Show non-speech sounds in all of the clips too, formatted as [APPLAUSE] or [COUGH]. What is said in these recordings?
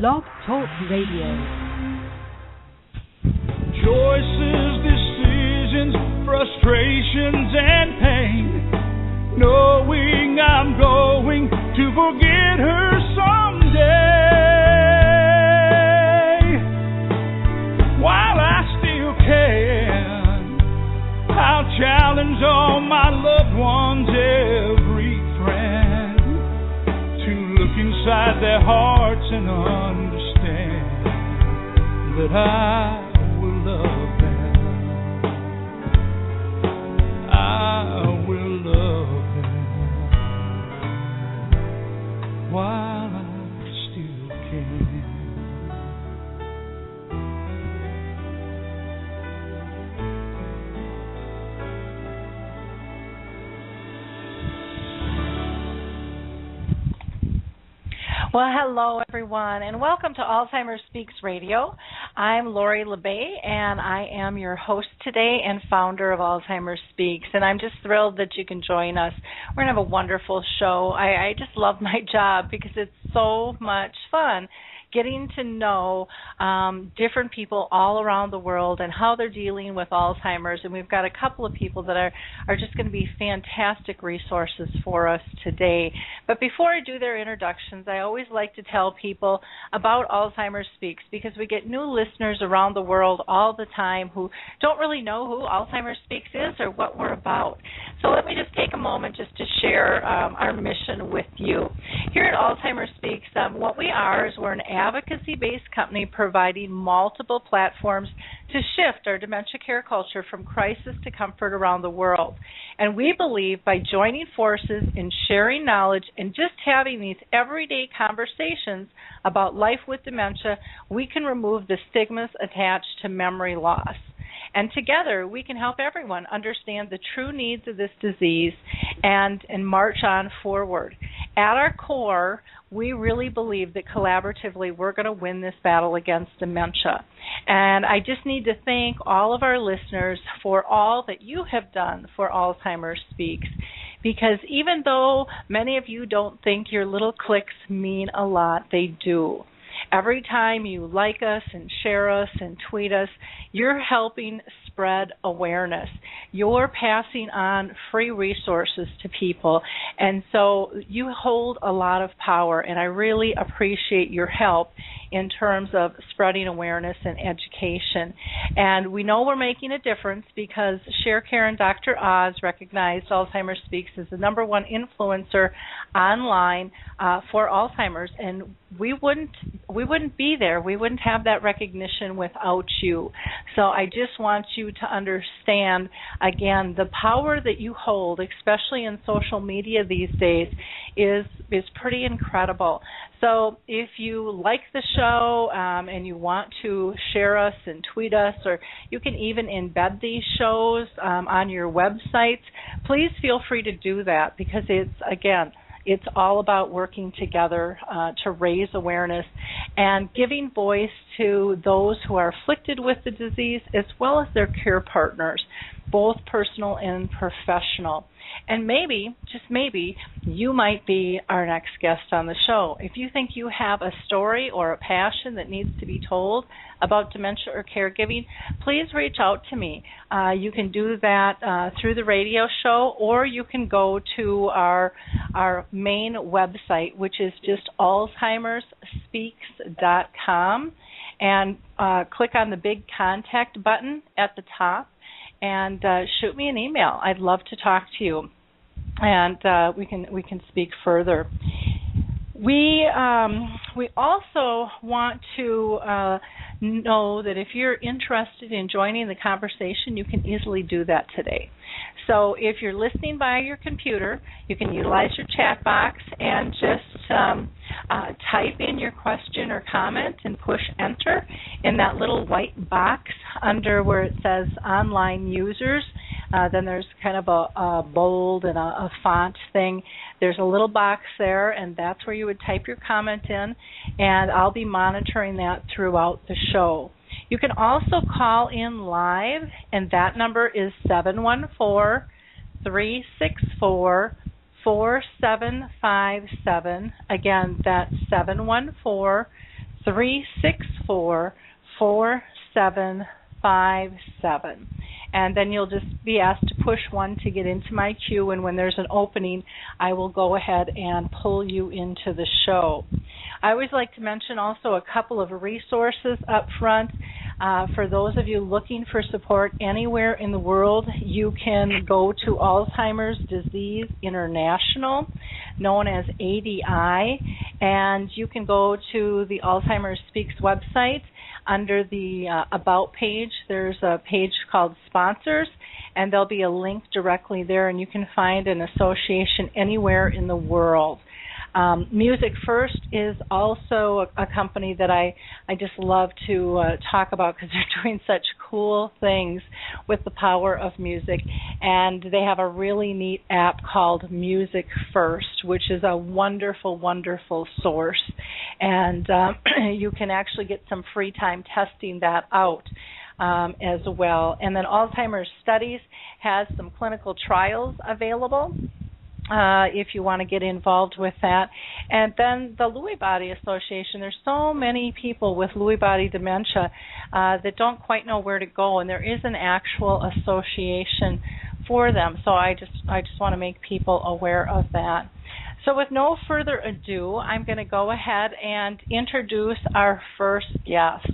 Blog Talk Radio. Choices, decisions, frustrations, and pain. Knowing I'm going to forget her Well, hello everyone, and welcome to Alzheimer's Speaks Radio. I'm Lori La Bey, and I am your host today and founder of Alzheimer's Speaks. And I'm just thrilled that you can join us. We're gonna have a wonderful show. I, I just love my [LAUGHS] job because it's so much fun getting to know um, different people all around the world and how they're dealing with Alzheimer's. And we've got a couple of people that are, are just going to be fantastic resources for us today. But before I do their introductions, I always like to tell people about Alzheimer's Speaks because we get new listeners around the world all the time who don't really know who Alzheimer's Speaks is or what we're about. So let me just take a moment just to share um, our mission with you. Here at Alzheimer's Speaks, um, what we are is we're an advocacy based company providing multiple platforms to shift our dementia care culture from crisis to comfort around the world. And we believe by joining forces in sharing knowledge and just having these everyday conversations about life with dementia, we can remove the stigmas attached to memory loss. And together we can help everyone understand the true needs of this disease and, and march on forward. At our core, we really believe that collaboratively we're going to win this battle against dementia. And I just need to thank all of our listeners for all that you have done for Alzheimer's Speaks. Because even though many of you don't think your little clicks mean a lot, they do. Every time you like us and share us and tweet us, you're helping spread awareness. You're passing on free resources to people. And so you hold a lot of power, and I really appreciate your help in terms of spreading awareness and education. And we know we're making a difference because ShareCare and Dr. Oz recognized Alzheimer's Speaks as the number one influencer online uh, for Alzheimer's, and we wouldn't we wouldn't be there. We wouldn't have that recognition without you. So I just want you to understand again the power that you hold, especially in social media these days, is is pretty incredible. So if you like the show um, and you want to share us and tweet us, or you can even embed these shows um, on your websites, please feel free to do that because it's again it's all about working together uh, to raise awareness and giving voice to those who are afflicted with the disease as well as their care partners, both personal and professional. And maybe, just maybe, you might be our next guest on the show. If you think you have a story or a passion that needs to be told about dementia or caregiving, please reach out to me. Uh, you can do that uh, through the radio show, or you can go to our our main website, which is just Alzheimer'sSpeaks.com, and uh, click on the big contact button at the top and uh, shoot me an email. I'd love to talk to you, and uh, we can we can speak further. We um, we also want to uh, know that if you're interested in joining the conversation, you can easily do that today. So if you're listening via your computer, you can utilize your chat box and just um, uh, type in your question or comment and push enter in that little white box under where it says online users. Uh, then there's kind of a, a bold and a, a font thing. There's a little box there, and that's where you would type your comment in, and I'll be monitoring that throughout the show. You can also call in live, and that number is 714 364 4757. Again, that's 714 364 4757. And then you'll just be asked to push one to get into my queue. And when there's an opening, I will go ahead and pull you into the show. I always like to mention also a couple of resources up front. Uh, for those of you looking for support anywhere in the world, you can go to Alzheimer's Disease International, known as ADI, and you can go to the Alzheimer's Speaks website under the uh, About page, there's a page called Sponsors, and there'll be a link directly there, and you can find an association anywhere in the world. Um, Music First is also a, a, company that I, I just love to uh, talk about because [LAUGHS] they're doing such cool things with the power of music. And they have a really neat app called Music First, which is a wonderful, wonderful source. And um, [CLEARS THROAT] you can actually get some free time testing that out. Um, as well. And then Alzheimer's Studies has some clinical trials available uh, if you want to get involved with that. And then the Lewy Body Association. There's so many people with Lewy body dementia uh, that don't quite know where to go, and there is an actual association for them. So I just I just want to make people aware of that. So with no further ado, I'm going to go ahead and introduce our first guest.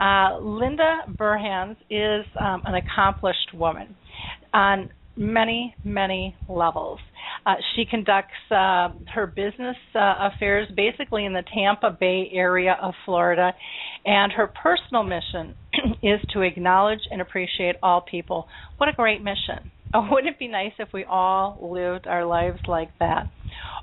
Uh, Linda Burhans is um, an accomplished woman on many, many levels. Uh, she conducts uh, her business uh, affairs basically in the Tampa Bay area of Florida, and her personal mission [CLEARS THROAT] is to acknowledge and appreciate all people. What a great mission! [LAUGHS] Oh, wouldn't it be nice if we all lived our lives like that?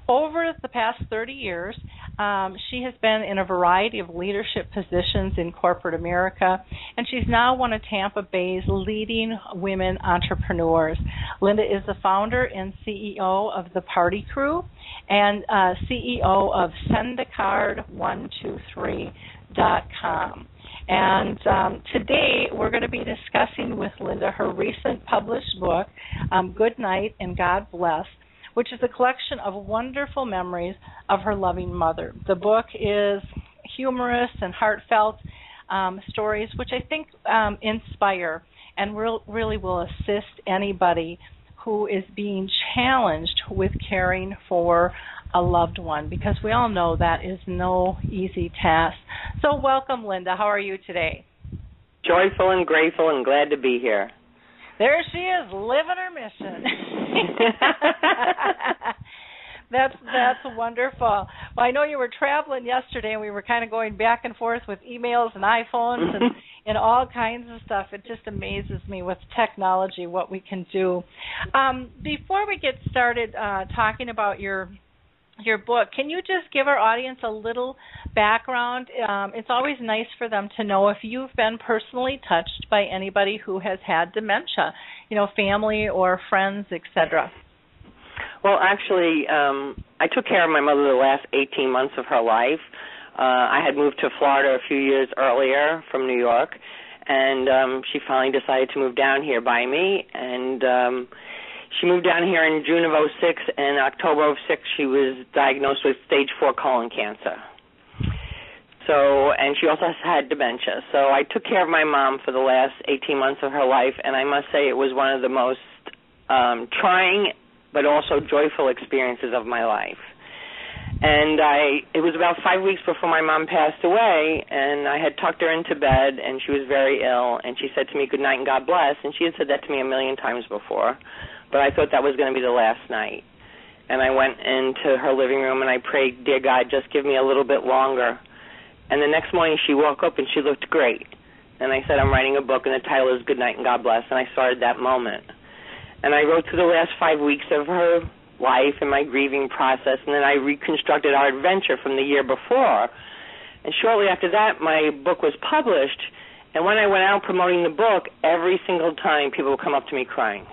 Over the past 30 years, um, she has been in a variety of leadership positions in corporate America, and she's now one of Tampa Bay's leading women entrepreneurs. Linda is the founder and CEO of the Party Crew and uh, CEO of SendACard123.com. And um, today we're going to be discussing with Linda her recent published book, um, Good Night and God Bless which is a collection of wonderful memories of her loving mother. The book is humorous and heartfelt um, stories, which I think um, inspire and re- really will assist anybody who is being challenged with caring for a loved one because we all know that is no easy task. So, welcome, Linda. How are you today? Joyful and grateful and glad to be here. There she is, living her mission. [LAUGHS] that's that's wonderful. Well, I know you were traveling yesterday, and we were kind of going back and forth with emails and iPhones and [LAUGHS] and all kinds of stuff. It just amazes me with technology what we can do. Um, before we get started uh, talking about your your book. Can you just give our audience a little background? Um, it's always nice for them to know if you've been personally touched by anybody who has had dementia, you know, family or friends, etc. Well, actually, um, I took care of my mother the last 18 months of her life. Uh, I had moved to Florida a few years earlier from New York, and um, she finally decided to move down here by me, and um, she moved down here in June of '06, and October of '06 she was diagnosed with stage four colon cancer. So, and she also had dementia. So I took care of my mom for the last 18 months of her life, and I must say it was one of the most um, trying but also joyful experiences of my life. And I, it was about five weeks before my mom passed away, and I had tucked her into bed, and she was very ill, and she said to me, "Good night and God bless," and she had said that to me a million times before but I thought that was going to be the last night. And I went into her living room and I prayed, Dear God, just give me a little bit longer. And the next morning she woke up and she looked great. And I said, I'm writing a book and the title is Good Night and God Bless. And I started that moment. And I wrote through the last five weeks of her life and my grieving process. And then I reconstructed our adventure from the year before. And shortly after that, my book was published. And when I went out promoting the book, every single time people would come up to me crying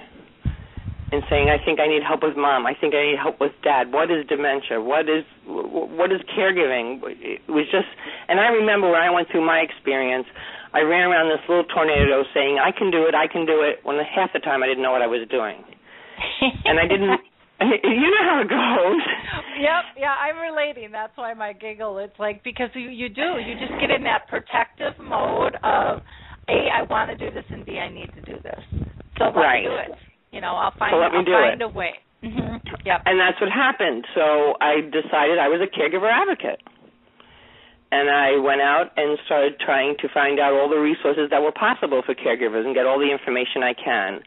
and saying, "I think I need help with mom. I think I need help with dad. What is dementia? What is what is caregiving?" It was just, and I remember when I went through my experience, I ran around this little tornado saying, "I can do it. I can do it." When half the time I didn't know what I was doing, [LAUGHS] and I didn't. [LAUGHS] You know how it goes. Yep, yeah, I'm relating. That's why my giggle. It's like because you you do you just get in that protective mode of a I want to do this and b I need to do this. So right. do it. You know, I'll find so let me I'll do find it. a way. Mm-hmm. Yep. And that's what happened. So I decided I was a caregiver advocate. And I went out and started trying to find out all the resources that were possible for caregivers and get all the information I can.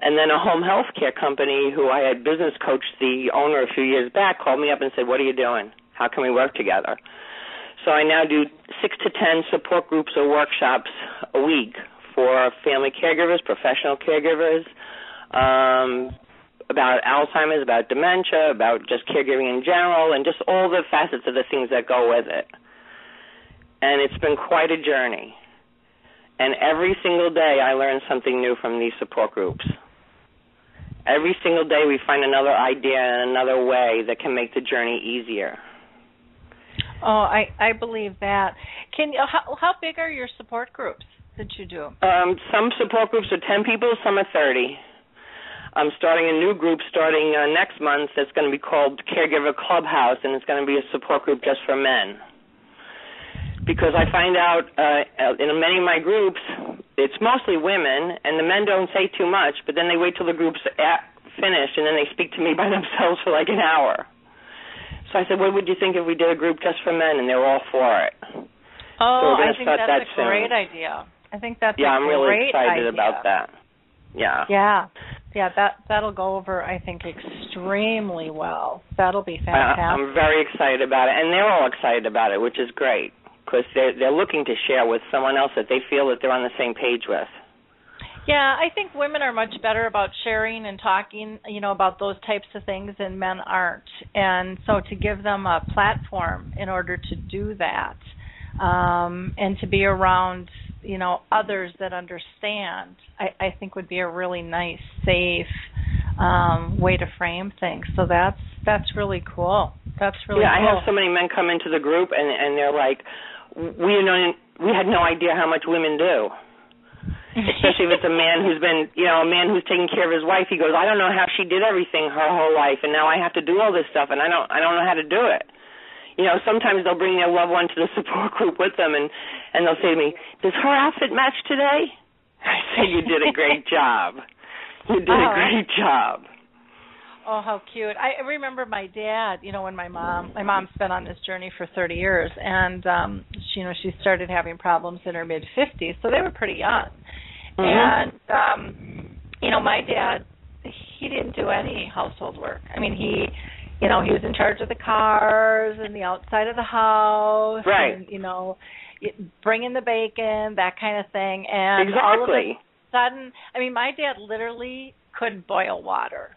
And then a home health care company who I had business coached the owner a few years back called me up and said, What are you doing? How can we work together? So I now do six to ten support groups or workshops a week for family caregivers, professional caregivers, um, about Alzheimer's, about dementia, about just caregiving in general, and just all the facets of the things that go with it. And it's been quite a journey. And every single day I learn something new from these support groups. Every single day we find another idea and another way that can make the journey easier. Oh, I I believe that. Can you how how big are your support groups that you do? Um, some support groups are 10 people, some are 30. I'm starting a new group starting uh, next month that's going to be called Caregiver Clubhouse, and it's going to be a support group just for men. Because I find out uh, in many of my groups, it's mostly women, and the men don't say too much, but then they wait till the group's at, finished, and then they speak to me [LAUGHS] by themselves for like an hour. So I said, "What would you think if we did a group just for men?" And they were all for it. Oh, so I think that's that a soon. great idea. I think that's yeah, a I'm really excited idea. about that. Yeah. Yeah. Yeah, that that'll go over I think extremely well. That'll be fantastic. I'm very excited about it, and they're all excited about it, which is great because they're they're looking to share with someone else that they feel that they're on the same page with. Yeah, I think women are much better about sharing and talking, you know, about those types of things and men aren't. And so to give them a platform in order to do that um and to be around, you know, others that understand, I I think would be a really nice safe um way to frame things. So that's that's really cool. That's really cool. yeah, cool. I have so many men come into the group and and they're like, we know we had no idea how much women do. Especially if it's a man who's been, you know, a man who's taking care of his wife. He goes, I don't know how she did everything her whole life, and now I have to do all this stuff, and I don't, I don't know how to do it. You know, sometimes they'll bring their loved one to the [LAUGHS] support group with them, and and they'll say to me, "Does her outfit match today?" [LAUGHS] I say, "You did a great [LAUGHS] job. You did a Oh. great job." Oh, how cute! I remember my dad. You know, when my mom, my mom's been on this journey for 30 years, and um, she, you know, she started having problems in her mid 50s, so they were pretty young. Mhm. And um, you know, my dad, he didn't do any household work. I mean, he, you know, he was in charge of the cars and the outside of the house, Right. And, you know, it- bringing the bacon, that kind of thing. And all of a sudden, I mean, my dad literally couldn't boil water.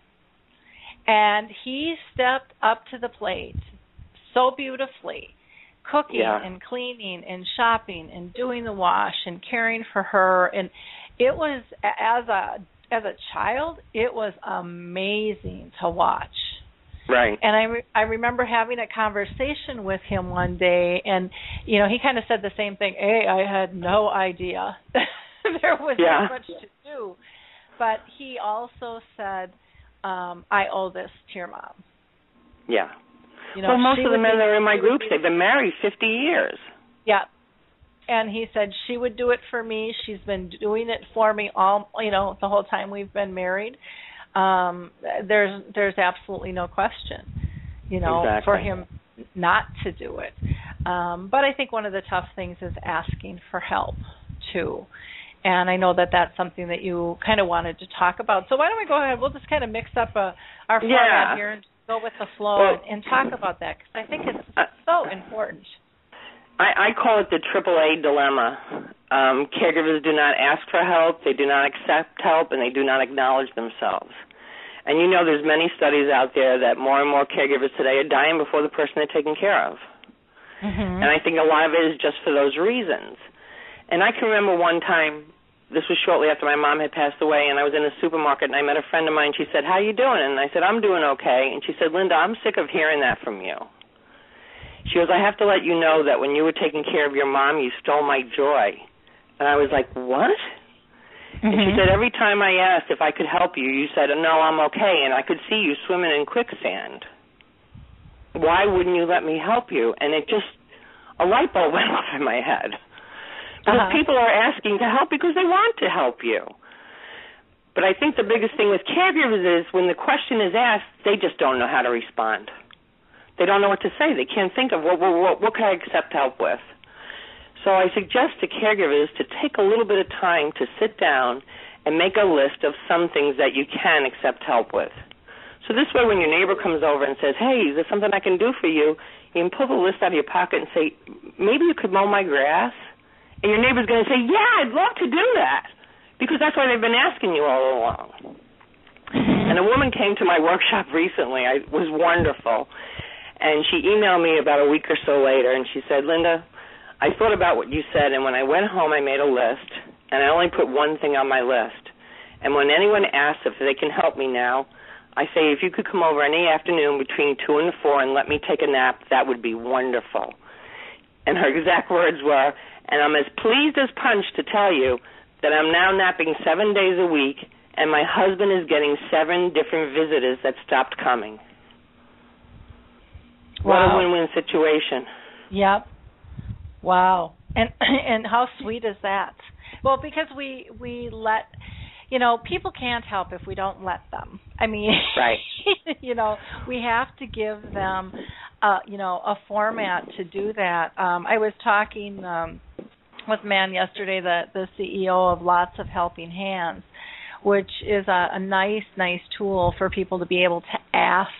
And he stepped up to the plate so beautifully, cooking Yeah. and cleaning and shopping and doing the wash and caring for her and it was as a as a child, it was amazing to watch. Right. And I re- I remember having a conversation with him one day, and you know he kind of said the same thing. Hey, I had no idea [LAUGHS] there was Yeah. so much to do, but he also said, um, "I owe this to your mom." Yeah. You know, well, most of the men that are in my groups, they've been married 50 years. Yeah. And he said she would do it for me. She's been doing it for me all you know the whole time we've been married. Um there's there's absolutely no question, you know, Exactly. for him not to do it. Um but I think one of the tough things is asking for help too. And I know that that's something that you kind of wanted to talk about. So why don't we go ahead? We'll just kind of mix up uh, our Yeah. format here and go with the flow Well- and, and talk about that because I think it's Uh, so important. I, I call it the AAA dilemma. Um, caregivers do not ask for help, they do not accept help, and they do not acknowledge themselves. And you know, there's many studies out there that more and more caregivers today are dying before the person they're taking care of. Mm-hmm. And I think a lot of it is just for those reasons. And I can remember one time, this was shortly after my mom had passed away, and I was in a supermarket and I met a friend of mine. She said, "How you doing?" And I said, "I'm doing okay." And she said, "Linda, I'm sick of hearing that from you." She goes, "I have to let you know that when you were taking care of your mom, you stole my joy." And I was like, "What?" And she Mhm. said every time I asked if I could help you, you said, "No, I'm okay," and I could see you swimming in quicksand. Why wouldn't you let me help you? And it just a light bulb [LAUGHS] went off in my head. Because Uh-huh. people are asking to help because they want to help you. But I think the biggest thing with caregivers is when the question is asked, they just don't know how to respond. They don't know what to say. They can't think of what what what, what can I accept help with. So I suggest to caregivers to take a little bit of time to sit down and make a list of some things that you can accept help with. So this way, when your neighbor comes over and says, "Hey, is there something I can do for you?" you can pull the list out of your pocket and say, "Maybe you could mow my grass," and your neighbor's going to say, "Yeah, I'd love to do that," because that's why they've been asking you all along. And a woman came to my workshop recently. I was wonderful. And she emailed me about a week or so later and she said, "Linda, I thought about what you said and when I went home I made a list and I only put one thing on my list. And when anyone asks if they can help me now, I say if you could come over any afternoon between 2 and 4 and let me take a nap, that would be wonderful." And her exact words were, "And I'm as pleased as punch to tell you that I'm now napping 7 days a week and my husband is getting seven different visitors that stopped coming. What a win-win situation. Yep. Wow. And [CLEARS THROAT] and how sweet is that? Well, because we we let you know, people can't help if we don't let them. I mean, Right. [LAUGHS] you know, we have to give them uh, you know, a format to do that. Um I was talking um with man yesterday the the CEO of Lotsa Helping Hands, which is a, a nice nice tool for people to be able to ask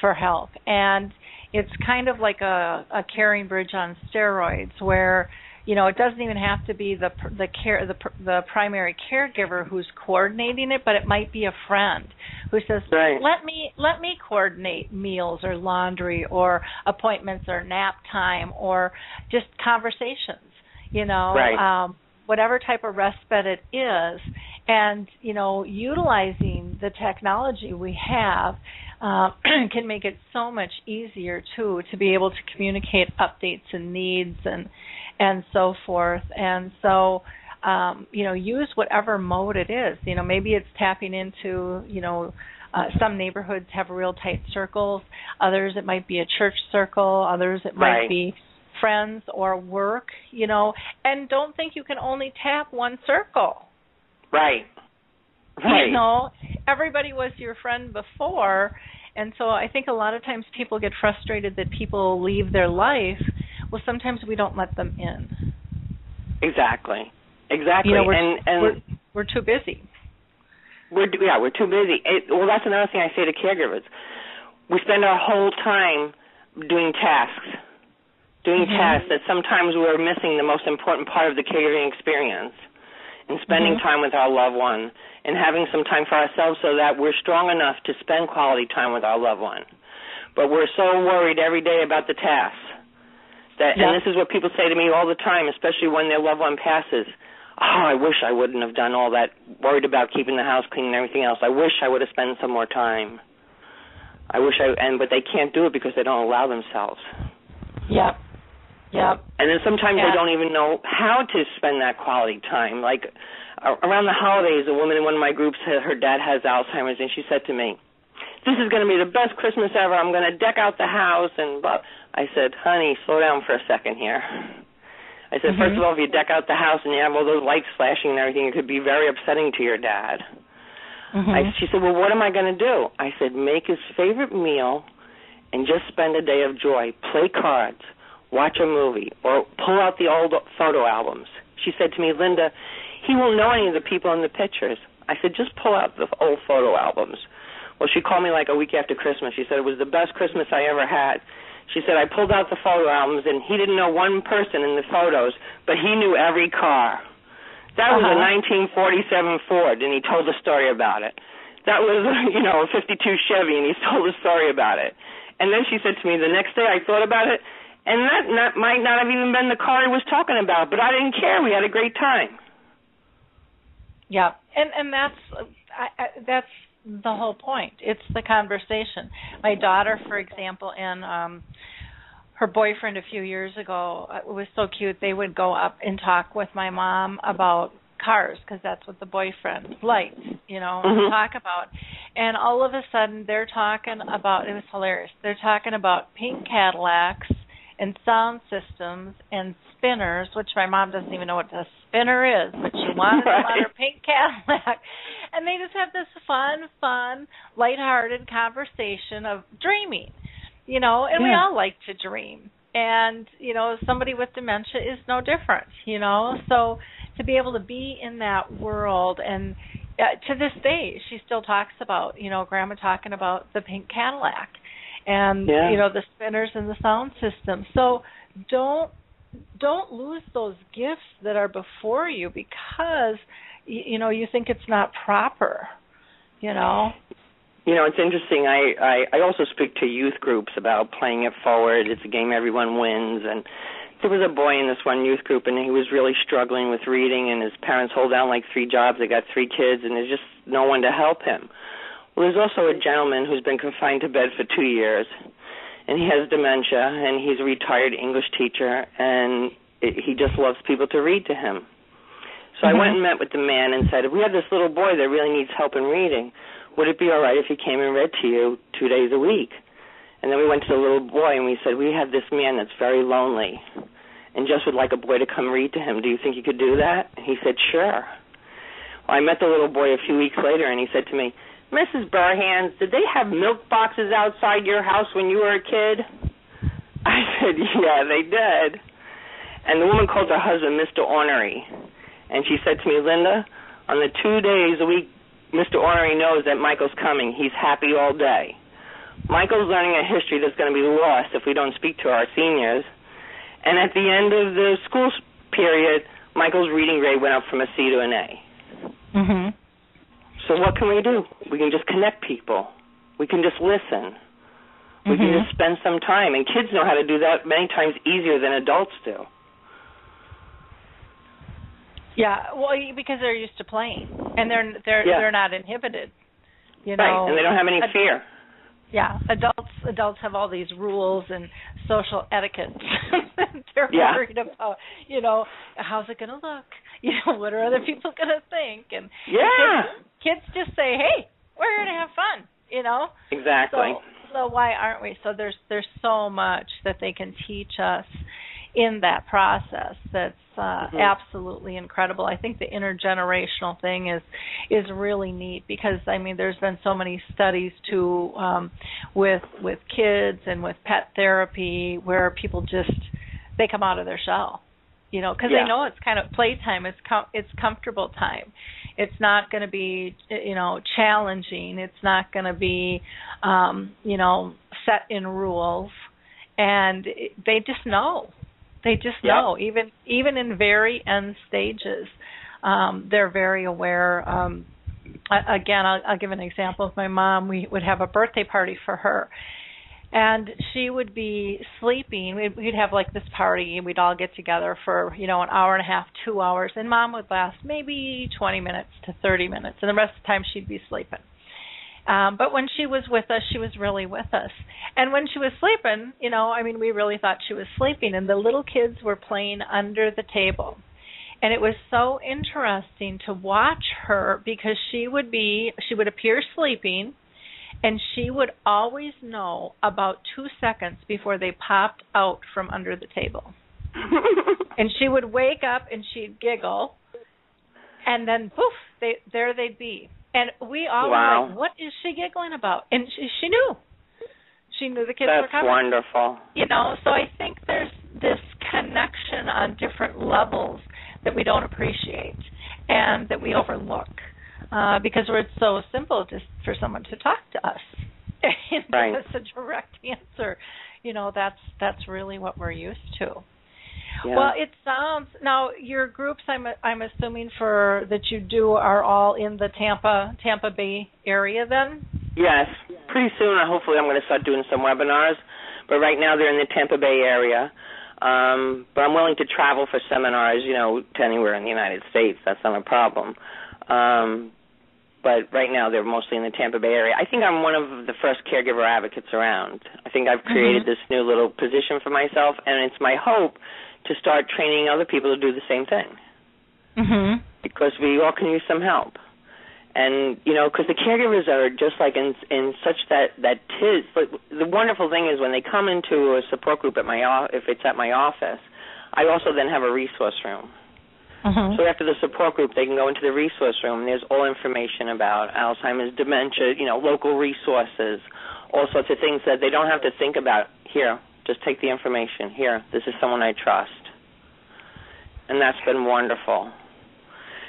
for help. And it's kind of like a, a CaringBridge on steroids where you know it doesn't even have to be the the care the the primary caregiver who's coordinating it but it might be a friend who says Right. let me let me coordinate meals or laundry or appointments or nap time or just conversations you know Right. um whatever type of respite it is and you know utilizing the technology we have uh, [CLEARS THROAT] can make it so much easier too to be able to communicate updates and needs and and so forth. And so um you know use whatever mode it is. You know maybe it's tapping into you know uh, some neighborhoods have real tight circles. Others it might be a church circle. Others it might Right. be friends or work you know. And don't think you can only tap one circle. Right. [LAUGHS] Right. you know everybody was your friend before and so i think a lot of times people get frustrated that people leave their life well sometimes we don't let them in Exactly. Exactly. you know we're and and we're, we're too busy We're yeah, we're too busy. It, well, that's another thing I say to caregivers. We spend our whole time doing tasks, doing Mhm. tasks that sometimes we're missing the most important part of the caregiving experience, and spending Mhm. time with our loved one and having some time for ourselves so that we're strong enough to spend quality time with our loved one. But we're so worried every day about the tasks that, Yeah. and this is what people say to me all the time, especially when their loved one passes oh, I wish I wouldn't have done all that, worried about keeping the house clean and everything else. I wish I would have spent some more time. I wish I, and but they can't do it because they don't allow themselves. yep yep And then sometimes Yeah. they don't even know how to spend that quality time. Like around the holidays, a woman in one of my groups, her her dad has Alzheimer's, and she said to me, "This is going to be the best Christmas ever. I'm going to deck out the house." And blah. I said, "Honey, slow down for a second here." I said, Mhm. first of all, if you deck out the house and you have all those lights flashing and everything, it could be very upsetting to your dad. Mhm. I, she said, well, what am I going to do? I said, make his favorite meal and just spend a day of joy. Play cards, watch a movie, or pull out the old photo albums. She said to me, Linda, he won't know any of the people in the pictures. I said, just pull out the old photo albums. Well, she called me like a week after Christmas. She said it was the best Christmas I ever had. She said I pulled out the photo albums and he didn't know one person in the photos, but he knew every car. That was a Uh-huh. 1947 Ford, and he told a story about it. That was, [LAUGHS] you know, a 52 Chevy, and he told a story about it. And then she said to me the next day, I thought about it, and that not, might not have even been the car he was talking about, but I didn't care. We had a great time. Yeah, and and that's I, I, that's the whole point. It's the conversation. My daughter, for example, and um her boyfriend a few years ago uh, it was so cute. They would go up and talk with my mom about cars because that's what the boyfriend liked, you know, Mhm. talk about. And all of a sudden they're talking about it was hilarious. They're talking about pink Cadillacs and sound systems and spinners, which my mom doesn't even know what a spinner is, but she wanted them on her pink Cadillac. [LAUGHS] And they just have this fun, fun, lighthearted conversation of dreaming. You know, and we all like to dream. And, you know, somebody with dementia is no different, you know. So to be able to be in that world and uh, to this day she still talks about, you know, grandma talking about the pink Cadillac and Yeah. you know the spinners and the sound system. So don't don't lose those gifts that are before you because you know you think it's not proper you know You know, it's interesting. I, I I also speak to youth groups about playing it forward. It's a game everyone wins, and there was a boy in this one youth group, and he was really struggling with reading, and his parents hold down like three jobs. They got three kids, and there's just no one to help him. Well, there's also a gentleman who's been confined to bed for two years, and he has dementia, and he's a retired English teacher, and it, he just loves people to read to him. So I Mhm. went and met with the man and said, "We have this little boy that really needs help in reading. Would it be all right if he came and read to you two days a week?" And then we went to the little boy and we said, "We have this man that's very lonely, and just would like a boy to come read to him. Do you think you could do that?" And he said, "Sure." Well, I met the little boy a few weeks later, and he said to me, "Mrs. Burhands, did they have milk boxes outside your house when you were a kid?" [LAUGHS] I said, "Yeah, they did." And the woman called her husband Mr. Ornery, and she said to me, "Linda, on the two days a week Mr. Ornery knows that Michael's coming. He's happy all day. Michael's learning a history that's going to be lost if we don't speak to our seniors. And at the end of the school period, Michael's reading grade went up from a C to an A. mhm So what can we do? We can just connect people. We can just listen. We can Mhm. just spend some time. And kids know how to do that many times easier than adults do. yeah well because they're used to playing and they're they're Yeah. they're not inhibited you know, right. And they don't have any ad- fear. yeah adults adults have all these rules and social etiquette [LAUGHS] they're Yeah. worried about you know how's it going to look [LAUGHS] you know what are other people going to think and Yeah. kids, kids just say hey we're here to have fun you know Exactly. so so why aren't we so there's there's so much that they can teach us in that process that's uh Mhm. absolutely incredible. I think the intergenerational thing is is really neat because i mean there's been so many studies too um with with kids and with pet therapy where people just they come out of their shell you know because Yeah. they know it's kind of playtime it's com- it's comfortable time. It's not going to be you know challenging. It's not going to be um you know set in rules. And it, they just know they just Yep. know even even in very end stages um they're very aware um a- again I'll, I'll give an example of my mom. We would have a birthday party for her and she would be sleeping. We'd, we'd have like this party and we'd all get together for you know an hour and a half two hours and mom would last maybe twenty minutes to thirty minutes and the rest of the time she'd be sleeping um but when she was with us she was really with us and when she was sleeping you know i mean we really thought she was sleeping and the little kids were playing under the table and it was so interesting to watch her because she would be she would appear sleeping and she would always know about two seconds before they popped out from under the table. [LAUGHS] And she would wake up and she'd giggle, and then poof, they there they'd be. And we all Wow. were like, "What is she giggling about?" And she, she knew. She knew the kids were That's wonderful. you know so i think there's this connection on different levels that we don't appreciate and that we overlook uh because we're it's so simple just for someone to talk to us [LAUGHS] and Right. give us a direct answer you know that's that's really what we're used to Yeah. well it sounds now your groups i'm i'm assuming for that you do are all in the tampa tampa bay area then Yes. Pretty soon, uh, hopefully, I'm going to start doing some webinars. But right now, they're in the Tampa Bay area. Um, but I'm willing to travel for seminars, you know, to anywhere in the United States. That's not a problem. Um, but right now, they're mostly in the Tampa Bay area. I think I'm one of the first caregiver advocates around. I think I've created Mhm. this new little position for myself, and it's my hope to start training other people to do the same thing mhm because we all can use some help. And you know, because the caregivers are just like in in such that that tis. Like, the wonderful thing is when they come into a support group at my if it's at my office, I also then have a resource room. Mhm. So after the support group, they can go into the resource room. And there's all information about Alzheimer's, dementia, you know, local resources, all sorts of things that they don't have to think about. Here, just take the information. Here, this is someone I trust, and that's been wonderful.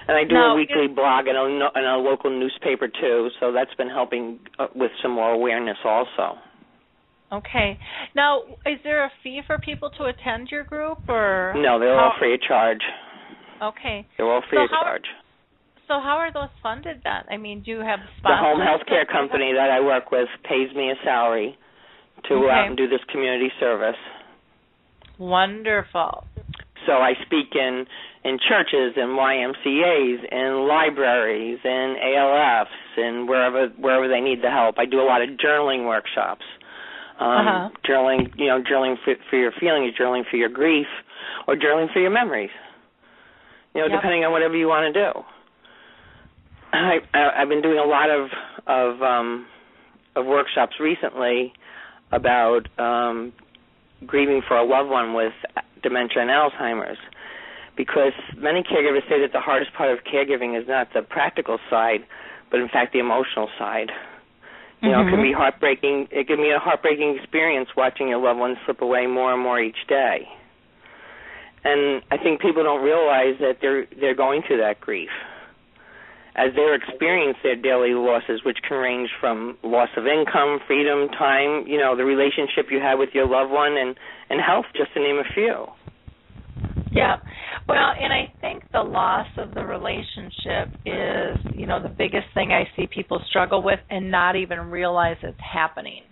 And I do Now, a weekly blog in a, a local newspaper too, so that's been helping uh, with some more awareness also. Okay. Now, is there a fee for people to attend your group, or No, they're all free of charge. Okay. They're all free So of how- charge. So how are those funded then? I mean, do you have the home health care company that I work with pays me a salary to go out and do this community service. Wonderful. So I speak in in churches and YMCA's and libraries and ALFs and wherever wherever they need the help. I do a lot of journaling workshops. Um Uh-huh. journaling, you know, journaling for, for your feelings, journaling for your grief, or journaling for your memories. You know, Yep. depending on whatever you want to do. I, I I've been doing a lot of of um of workshops recently about um grieving for a loved one with dementia and Alzheimer's because many caregivers say that the hardest part of caregiving is not the practical side but in fact the emotional side. You know, it can Mhm. be heartbreaking it can be a heartbreaking experience watching your loved one slip away more and more each day. And I think people don't realize that they're they're going through that grief as they experience their daily losses, which can range from loss of income, freedom, time, you know, the relationship you have with your loved one, and and health, just to name a few. Yeah. Well, and I think the loss of the relationship is, you know, the biggest thing I see people struggle with and not even realize it's happening.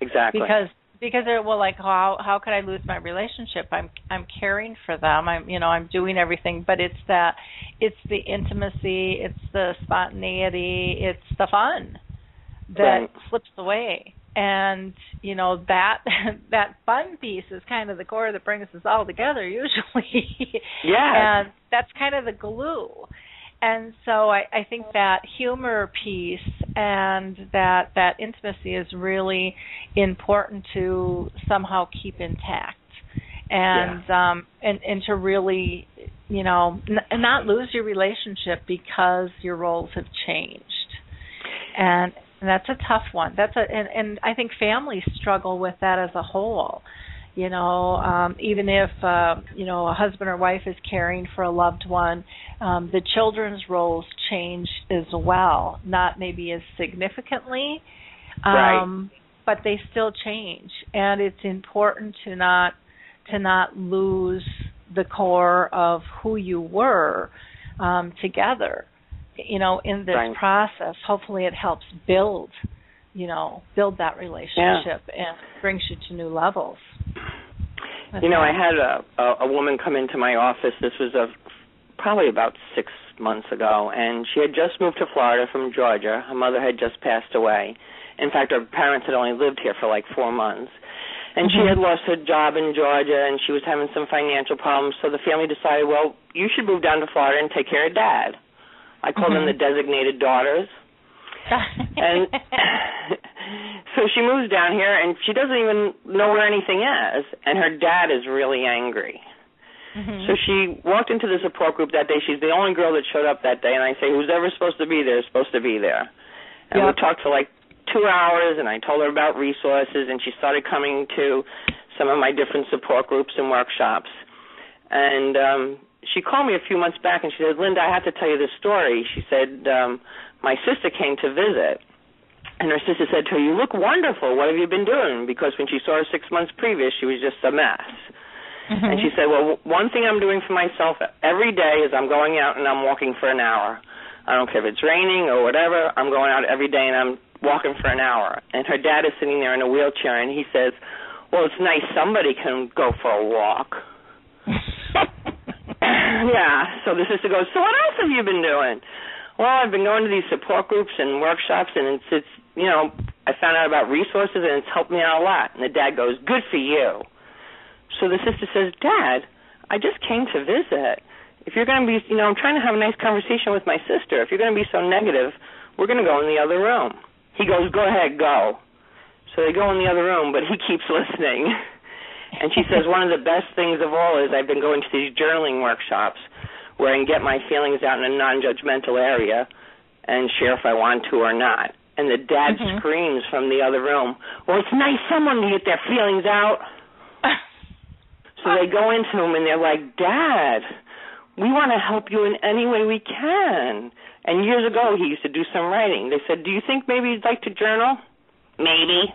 Exactly. Because because they're well like how how could I lose my relationship? I'm I'm caring for them. I'm you know, I'm doing everything, but it's that it's the intimacy, it's the spontaneity, it's the fun that Right. slips away. And you know that [LAUGHS] that fun piece is kind of the core that brings us all together usually. [LAUGHS] Yeah. and that's kind of the glue. And so I, I think that humor piece and that that intimacy is really important to somehow keep intact, and um, and and to really, you know, n- not lose your relationship because your roles have changed, and and that's a tough one. That's a and, and I think families struggle with that as a whole. You know, um, even if uh, you know a husband or wife is caring for a loved one, um, the children's roles change as well. Not maybe as significantly, Right. um, but they still change, and it's important to not to not lose the core of who you were um, together. You know, in this Right. process, hopefully it helps build, you know, build that relationship and brings you to new levels. You know, I had a, a a woman come into my office. This was a probably about six months ago, and she had just moved to Florida from Georgia. Her mother had just passed away. In fact, her parents had only lived here for like four months. And she Mhm. had lost her job in Georgia, and she was having some financial problems. So the family decided, well, you should move down to Florida and take care of Dad. I call them Mhm. the designated daughters [LAUGHS] and [LAUGHS] so she moves down here and she doesn't even know where anything is and her dad is really angry. Mhm. so she walked into the support group that day. She's the only girl that showed up that day and i say who's ever supposed to be there is supposed to be there. And Yep. we talked for like two hours and i told her about resources and she started coming to some of my different support groups and workshops. And um she called me a few months back and she said linda i have to tell you this story. She said um my sister came to visit and her sister said to her you look wonderful what have you been doing because when she saw her six months previous she was just a mess Mhm. and she said well one thing i'm doing for myself every day is i'm going out and i'm walking for an hour i don't care if it's raining or whatever i'm going out every day and i'm walking for an hour and her dad is sitting there in a wheelchair and he says well it's nice somebody can go for a walk [LAUGHS] yeah. So the sister goes, So what else have you been doing? Well, I've been going to these support groups and workshops and it's it's you know, I found out about resources and it's helped me out a lot. And the dad goes, Good for you. So the sister says, Dad, I just came to visit. if you're going to be, you know, I'm trying to have a nice conversation with my sister. If you're going to be so negative, we're going to go in the other room. He goes, go ahead, go. So they go in the other room, but he [LAUGHS] keeps listening. And she says one of the best things of all is I've been going to these journaling workshops where I can get my feelings out in a non-judgmental area and share if I want to or not. And the dad Mhm. screams from the other room, "Well, it's nice someone to get their feelings out." [LAUGHS] So they go into him and they're like, "Dad, we want to help you in any way we can." And years ago, he used to do some writing. They said, "Do you think maybe you'd like to journal?" Maybe.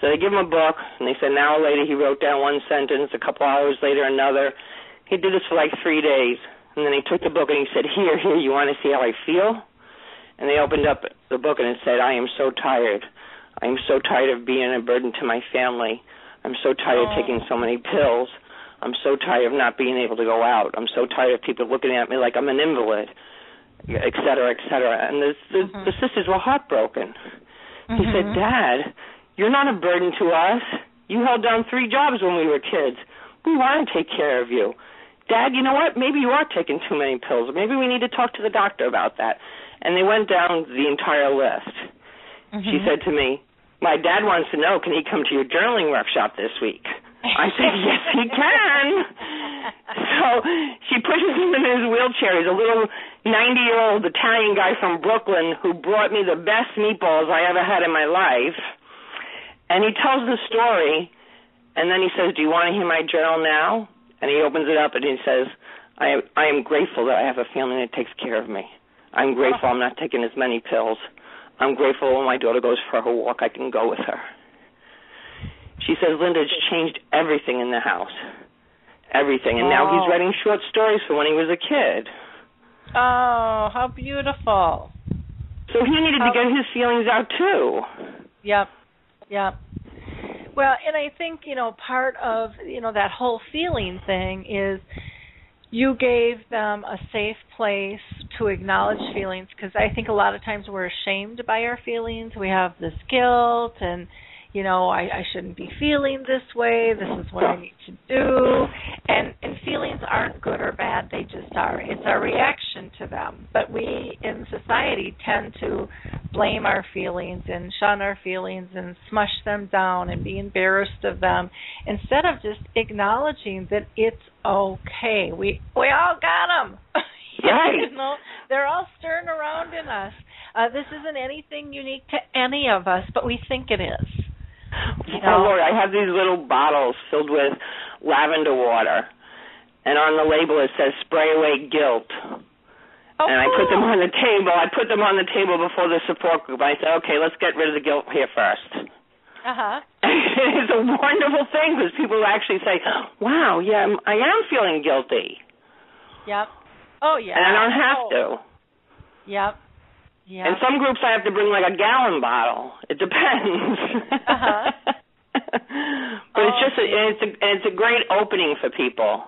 So they give him a book, and they said an hour later he wrote down one sentence. A couple hours later, another. He did this for like three days, and then he took the book and he said, "Here, here, you want to see how I feel?" And they opened up the book and it said, "I am so tired. I am so tired of being a burden to my family. I'm so tired Oh. of taking so many pills. I'm so tired of not being able to go out. I'm so tired of people looking at me like I'm an invalid, et cetera, et cetera." And the the, Mhm. the sisters were heartbroken. He Mhm. said, Dad, you're not a burden to us. You held down three jobs when we were kids. We want to take care of you. Dad, you know what? Maybe you are taking too many pills. Maybe we need to talk to the doctor about that. And they went down the entire list. She Mhm. said to me, My dad wants to know, can he come to your journaling workshop this week? I said, [LAUGHS] Yes, he can. So she pushes him in his wheelchair. He's a little 90 year old Italian guy from Brooklyn who brought me the best meatballs I ever had in my life. And he tells the story, and then he says, Do you want to hear my journal now? And he opens it up and he says, I am, I am grateful that I have a family that takes care of me. I'm grateful I'm not taking as many pills. I'm grateful when my daughter goes for her walk, I can go with her. She says, Linda, it's changed everything in the house. Everything. And now he's oh. writing short stories for when he was a kid. Oh, how beautiful. So he needed to get his feelings out too. Yep. Yep. Well, and I think, you know, part of, you know, that whole feeling thing is you gave them a safe place to acknowledge feelings because I think a lot of times we're ashamed by our feelings. We have this guilt and you know, I, I shouldn't be feeling this way. This is what I need to do. And and feelings aren't good or bad. They just are. It's our reaction to them. But we in society tend to blame our feelings and shun our feelings and smush them down and be embarrassed of them instead of just acknowledging that it's okay. We we all got them. [LAUGHS] Right. you know, they're all stirring around in us. Uh, this isn't anything unique to any of us, but we think it is. You Oh? Lord, I have these little bottles filled with lavender water, and on the label it says "spray away guilt." Oh, and I put them on the table. I put them on the table before the support group. I said, "Okay, let's get rid of the guilt here first. Uh-huh. [LAUGHS] it's a wonderful thing because people actually say, "Wow, yeah, I'm, I am feeling guilty," Yep. Oh yeah. and I don't have oh. to. Yep. Yep. In some groups, I have to bring like a gallon bottle. It depends. Uh-huh. [LAUGHS] but it's Oh, just a, it's a it's a great opening for people.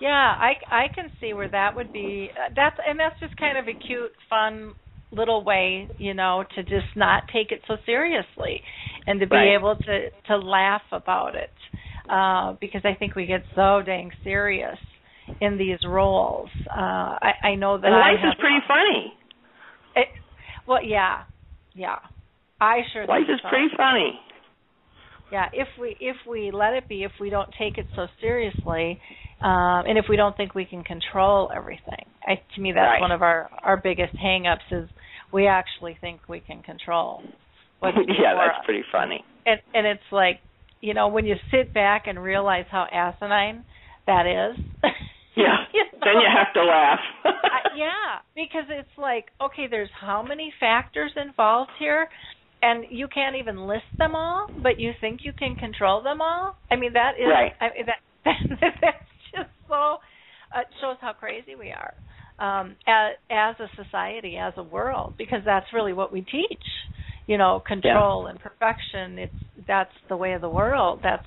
Yeah, I I can see where that would be. Uh, that's and that's just kind of a cute, fun little way, you know, to just not take it so seriously, and to be Right. able to to laugh about it, uh, because I think we get so dang serious in these roles. Uh, I I know that And life is pretty funny. It, well, yeah, yeah. I sure Life is pretty funny. Yeah, if we if we let it be, if we don't take it so seriously, um, and if we don't think we can control everything, I, to me that's Right. one of our our biggest hang-ups is we actually think we can control. What's [LAUGHS] yeah, that's us. pretty funny. And and it's like, you know, when you sit back and realize how asinine that is. [LAUGHS] Yeah. [LAUGHS] you Then you have to laugh. [LAUGHS] I, yeah, because it's like, okay, there's how many factors involved here, and you can't even list them all, but you think you can control them all. I mean, that is Right. I, that, [LAUGHS] that that's just so uh, shows how crazy we are um, as, as a society, as a world, because that's really what we teach. You know, control and perfection. It's that's the way of the world. That's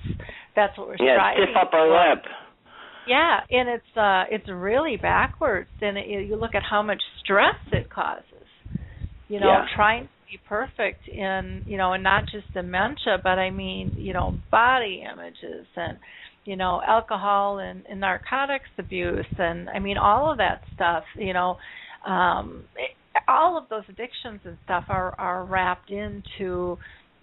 that's what we're yeah, striving stiff upper lip. Yeah, and it's uh it's really backwards and it, you look at how much stress it causes. You know, Yeah. trying to be perfect in, you know, and not just dementia, but I mean, you know, body images and you know alcohol and, and narcotics abuse and i mean all of that stuff you know um all of those addictions and stuff are are wrapped into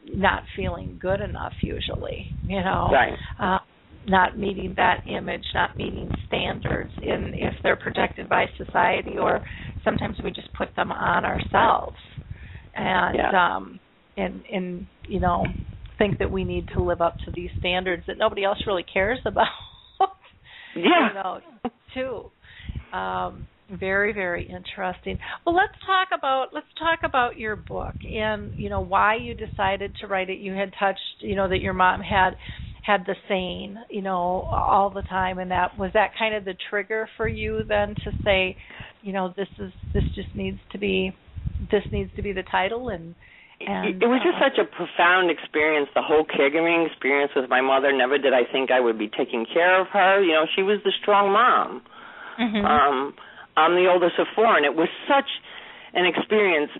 not feeling good enough usually you know right. uh, not meeting that image not meeting standards in if they're projected by society or sometimes we just put them on ourselves. And yeah. um and and you know think that we need to live up to these standards that nobody else really cares [LAUGHS] about. Yeah. you know too. Um very very interesting. Well let's talk about let's talk about your book and you know why you decided to write it. You had touched you know that your mom had had the saying you know all the time. And that was that kind of the trigger for you then to say you know this is this just needs to be this needs to be the title and and it was just uh, such a profound experience the whole caregiving experience with my mother. Never did i think i would be taking care of her. You know she was the strong mom. Mm-hmm. um I'm the oldest of four, and it was such an experience.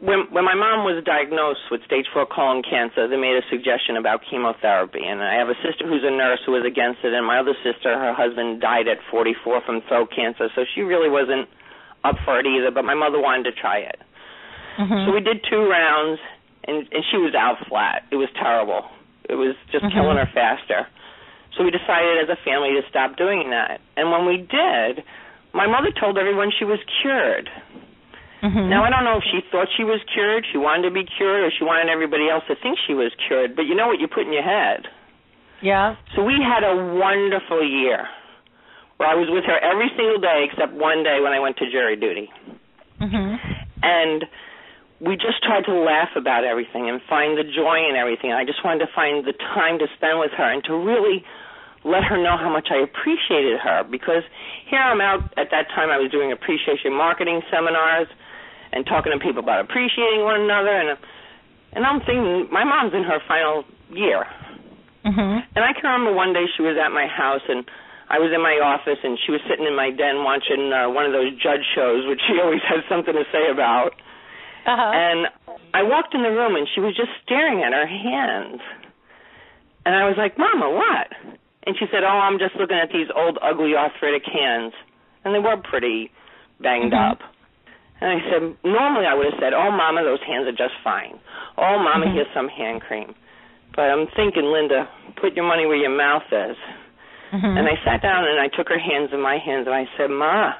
When when my mom was diagnosed with stage four colon cancer, they made a suggestion about chemotherapy, and I have a sister who's a nurse who was against it, and my other sister, her husband died at 44 from throat cancer, so she really wasn't up for it either. But my mother wanted to try it, mm-hmm. so we did two rounds, and and she was out flat. It was terrible. It was just Mhm. killing her faster. So we decided as a family to stop doing that. And when we did, my mother told everyone she was cured. Mhm. Now I don't know if she thought she was cured, she wanted to be cured, or she wanted everybody else to think she was cured. But you know what you put in your head. yeah So we had a wonderful year where I was with her every single day except one day when I went to jury duty. mhm And we just tried to laugh about everything and find the joy in everything. I just wanted to find the time to spend with her and to really let her know how much I appreciated her because here I'm out at that time I was doing appreciation marketing seminars and talking to people about appreciating one another and and I'm thinking my mom's in her final year. mhm And I can remember one day she was at my house and I was in my office and she was sitting in my den watching uh, one of those judge shows which she [LAUGHS] always has something to say about. uh-huh And I walked in the room and she was just staring at her hands. And I was like, Mama, what? And she said, Oh, I'm just looking at these old, ugly arthritic hands. And they were pretty banged Mhm. up. And I said, Normally I would have said, Oh, Mama, those hands are just fine. Oh, Mama, Mhm. here's some hand cream. But I'm thinking, Linda, put your money where your mouth is. Mhm. And I sat down and I took her hands in my hands and I said, Ma,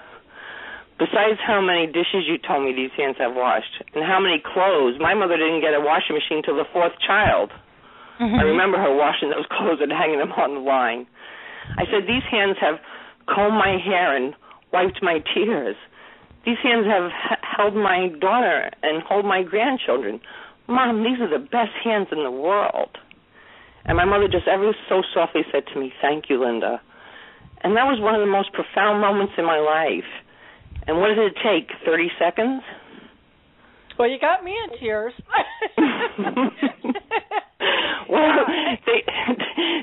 besides how many dishes you told me these hands have washed and how many clothes, my mother didn't get a washing machine till the fourth child. Mhm. I remember her washing those [LAUGHS] clothes and hanging them on the line. I said, These hands have combed my hair and wiped my tears. These hands have held my daughter and hold my grandchildren. Mom, these are the best hands in the world. And my mother just ever so softly said to me, Thank you, Linda. And that was one of the most profound moments in my life. And what did it take? 30 seconds? Well, you got me in tears. [LAUGHS] well, they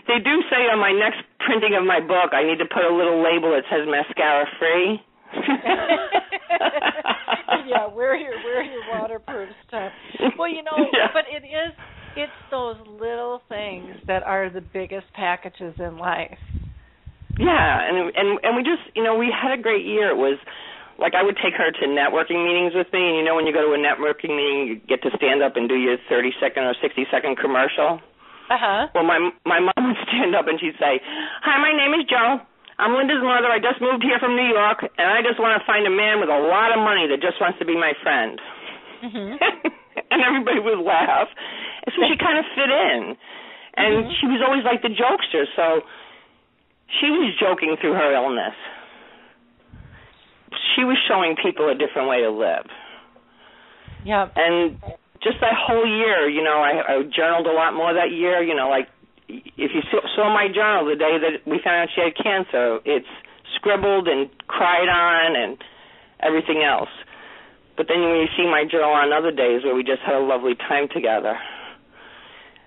they do say on my next printing of my book, I need to put a little label that says mascara free. [LAUGHS] yeah, wear your wear your waterproof stuff. Well, you know, Yeah. but it is it's those little things that are the biggest packages in life. Yeah, and and and we just you know we had a great year. It was like I would take her to networking meetings with me, and you know when you go to a networking meeting, you get to stand up and do your thirty second or sixty second commercial. Uh huh. Well, my my mom would stand up and she'd say, "Hi, my name is Joe. I'm Linda's mother. I just moved here from New York, and I just want to find a man with a lot of money that just wants to be my friend." Mhm. [LAUGHS] and everybody would laugh. And so she kind of fit in. And Mhm. she was always like the jokester, so she was joking through her illness. She was showing people a different way to live. Yeah. And just that whole year, you know, I, I journaled a lot more that year. You know, like if you saw, saw my journal the day that we found out she had cancer, it's scribbled and cried on and everything else. But then when you see my journal on other days where we just had a lovely time together,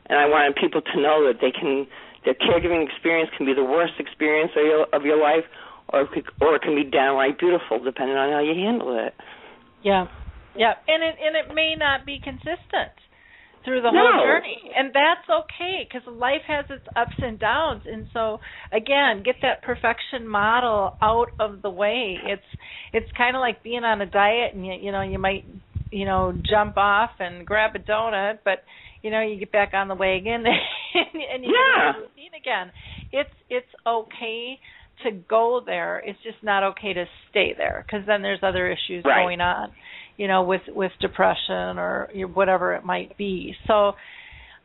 and I wanted people to know that they can, their caregiving experience can be the worst experience of your, of your life, or it, could, or it can be downright beautiful depending on how you handle it. Yeah. Yeah. And it and it may not be consistent. Through the No. whole journey and that's okay because life has its ups and downs and so again get that perfection model out of the way it's it's kind of like being on a diet and you, you know you might you know jump off and grab a donut but you know you get back on the wagon [LAUGHS] and, and you Yeah. get the routine again it's it's okay to go there it's just not okay to stay there because then there's other issues Right. going on you know with with depression or whatever it might be so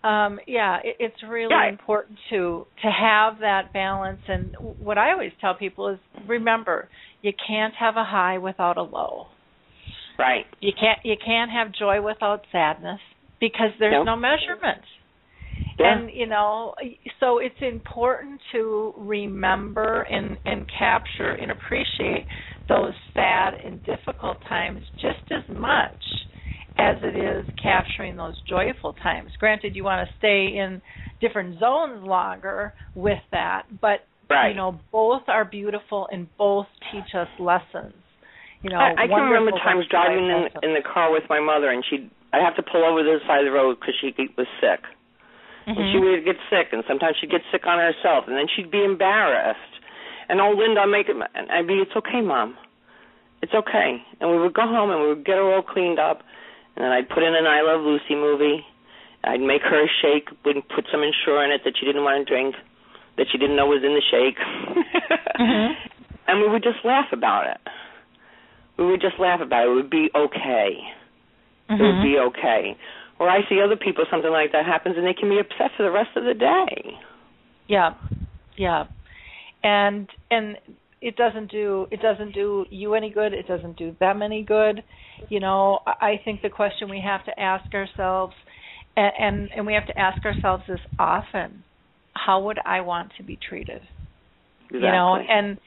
um yeah it, it's really Yeah. important to to have that balance and what i always tell people is remember you can't have a high without a low Right. you can't you can't have joy without sadness because there's No. no measurement Yeah. and you know so it's important to remember and and capture and appreciate those sad and difficult times just as much as it is capturing those joyful times granted you want to stay in different zones longer with that but right. you know both are beautiful and both teach us lessons you know I, I can remember times driving in lessons. in the car with my mother, and she'd I'd have to pull over to the side of the road because she was sick, and she Mhm. would get sick, and sometimes she'd get sick on herself, and then she'd be embarrassed. And oh, Linda, make it. And I'd be, it's okay, mom, it's okay. And we would go home and we would get her all cleaned up, and then I'd put in an I Love Lucy movie. I'd make her a shake, would put some Ensure in it that she didn't want to drink, that she didn't know was in the shake, [LAUGHS] Mhm. and we would just laugh about it. We would just laugh about it. It would be okay. It would Mhm. be okay. Or I see other people something like that happens and they can be upset for the rest of the day. Yeah, yeah, and and it doesn't do it doesn't do you any good. It doesn't do them any good. You know, I think the question we have to ask ourselves, and and, and we have to ask ourselves this often: How would I want to be treated? Exactly. You know, and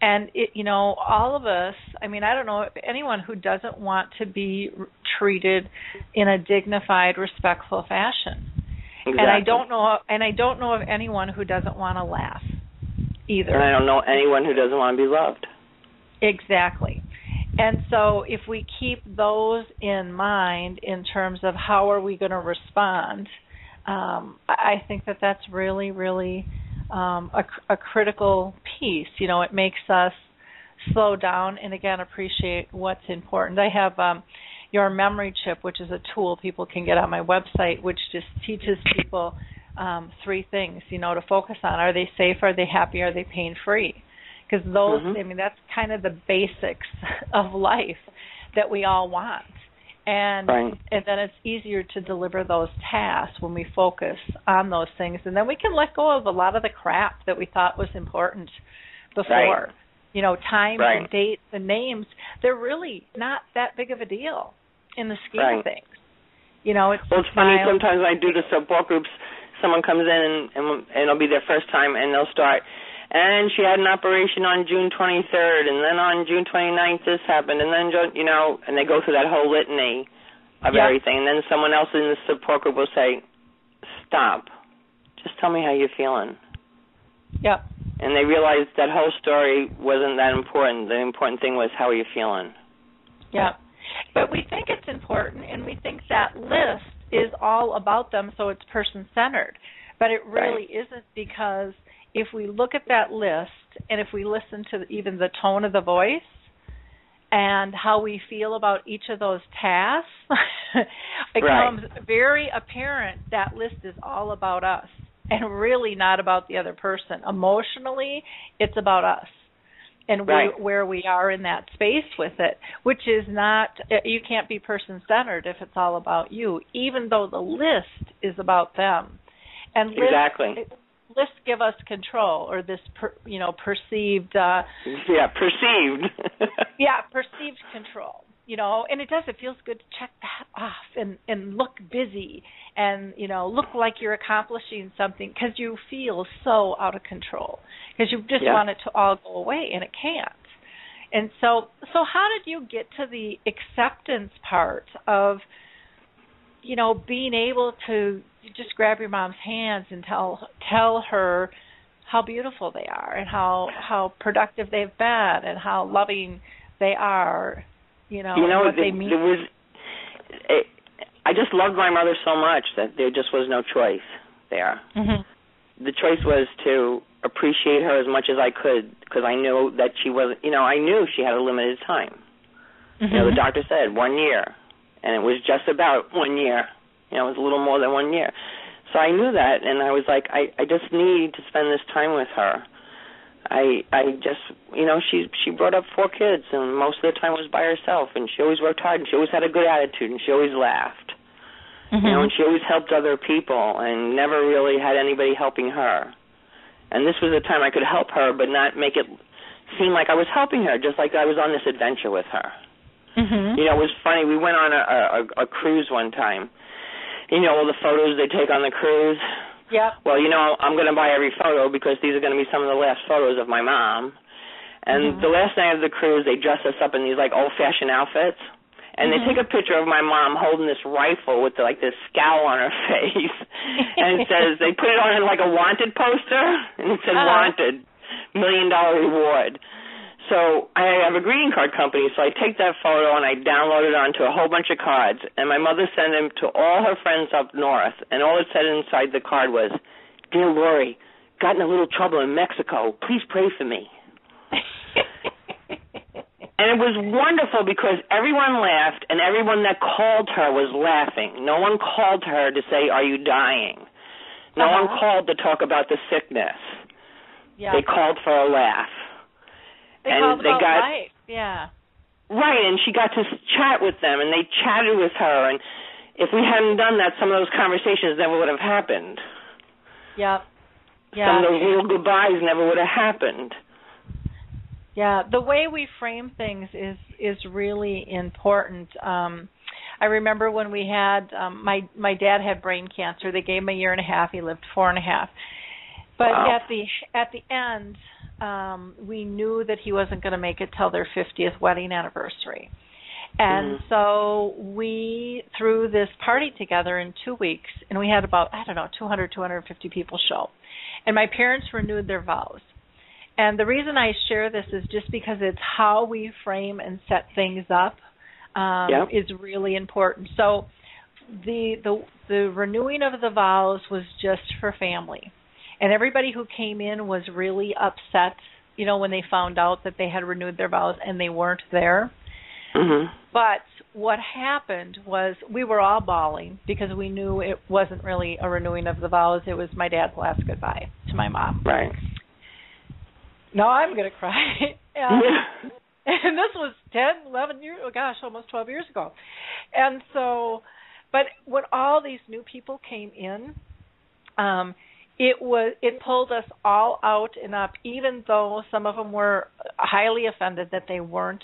and it you know all of us. I mean, I don't know if anyone who doesn't want to be treated in a dignified, respectful fashion exactly. and I don't know and I don't know of anyone who doesn't want to laugh either. And I don't know anyone who doesn't want to be loved. Exactly. And so if we keep those in mind in terms of how are we going to respond, um, I think that that's really, really um, a, a critical piece. You know, it makes us slow down and again appreciate what's important. I have um, your memory chip, which is a tool people can get on my website, which just teaches people um, three things. You know, to focus on: are they safe? Are they happy? Are they pain free? Because those, Mhm. I mean, that's kind of the basics [LAUGHS] of life that we all want. And Right. and then it's easier to deliver those tasks when we focus on those things, and then we can let go of a lot of the crap that we thought was important before. Right. You know, times Right. and dates and names, they're really not that big of a deal in the scheme of things. You know, it's Well, it's funny. Sometimes I do the support groups, someone comes in and, and and it'll be their first time, and they'll start. And she had an operation on June 23rd, and then on June 29th this happened, and then you know, and they go through that whole litany of Yeah. everything, and then someone else in the support group will say, "Stop, just tell me how you're feeling." Yep. And they realized that whole story wasn't that important. The important thing was how are you feeling. Yeah. But we think it's important and we think that list is all about them so it's person centered. But it really isn't because if we look at that list and if we listen to even the tone of the voice and how we feel about each of those tasks, [LAUGHS] it Right. becomes very apparent that list is all about us and really not about the other person. Emotionally, it's about us and we, where we are in that space with it, which is not you can't be person centered if it's all about you, even though the list is about them. And lists, Exactly. lists give us control or this per, you know perceived uh Yeah, perceived. [LAUGHS] yeah perceived control you know and it does it feels good to check that off and and look busy and you know look like you're accomplishing something because you feel so out of control because you just Yeah. want it to all go away and it can't and so so how did you get to the acceptance part of you know being able to just grab your mom's hands and tell tell her how beautiful they are and how how productive they've been and how loving they are you know, you know, what there, they mean there was. It, I just loved my mother so much that there just was no choice there. Mhm. The choice was to appreciate her as much as I could because I knew that she was, you know, I knew she had a limited time. Mhm. You know, the doctor said one year, and it was just about one year. You know, it was a little more than one year. So I knew that, and I was like, I I just need to spend this time with her. I I just you know she she brought up four kids, and most of the time was by herself, and she always worked hard, and she always had a good attitude, and she always laughed. Mhm. You know, and she always helped other people, and never really had anybody helping her. And this was the time I could help her, but not make it seem like I was helping her, just like I was on this adventure with her. Mhm. You know, it was funny. We went on a, a a cruise one time. You know, all the photos they take on the cruise. Yep. Well, you know, I'm going to buy every photo because these are going to be some of the last photos of my mom. And Mhm. the last night of the cruise, they dress us up in these like old-fashioned outfits, and Mhm. they take a picture of my mom holding this rifle with the, like this scowl on her [LAUGHS] face, and it says they put it on in like a wanted poster, and it said Uh-huh. wanted, million dollar reward. So I have a greeting card company, so I take that photo and I download it onto a whole bunch of cards. And my mother sent them to all her friends up north, and all it said inside the card was, "Dear Lori, got in a little trouble in Mexico. Please pray for me." [LAUGHS] And it was wonderful because everyone laughed, and everyone that called her was laughing. No one called her to say, "Are you dying?" No one Uh-huh. called to talk about the sickness. yeah. They called for a laugh. They and they got- life. Yeah. Right, and she got to chat with them, and they chatted with her. And if we hadn't done that, some of those conversations never would have happened. Yep. Yeah. Some Yeah. of those little goodbyes never would have happened. Yeah, the way we frame things is is really important. Um I remember when we had um my my dad had brain cancer. They gave him a year and a half. He lived four and a half. But Wow. at the at the end, um we knew that he wasn't going to make it till their 50th wedding anniversary. And Mhm. so we threw this party together in 2 weeks and we had about I don't know 200 250 people show. And my parents renewed their vows. And the reason I share this is just because it's how we frame and set things up um, Yep. is really important. So the the the renewing of the vows was just for family, and everybody who came in was really upset. You know when they found out that they had renewed their vows and they weren't there. Mhm. But what happened was we were all bawling because we knew it wasn't really a renewing of the vows. It was my dad's last goodbye to my mom. Right. No, I'm going to cry. [LAUGHS] and, and this was ten, eleven years, oh gosh, almost 12 years ago. And so, but when all these new people came in, um, it was it pulled us all out and up, even though some of them were highly offended that they weren't,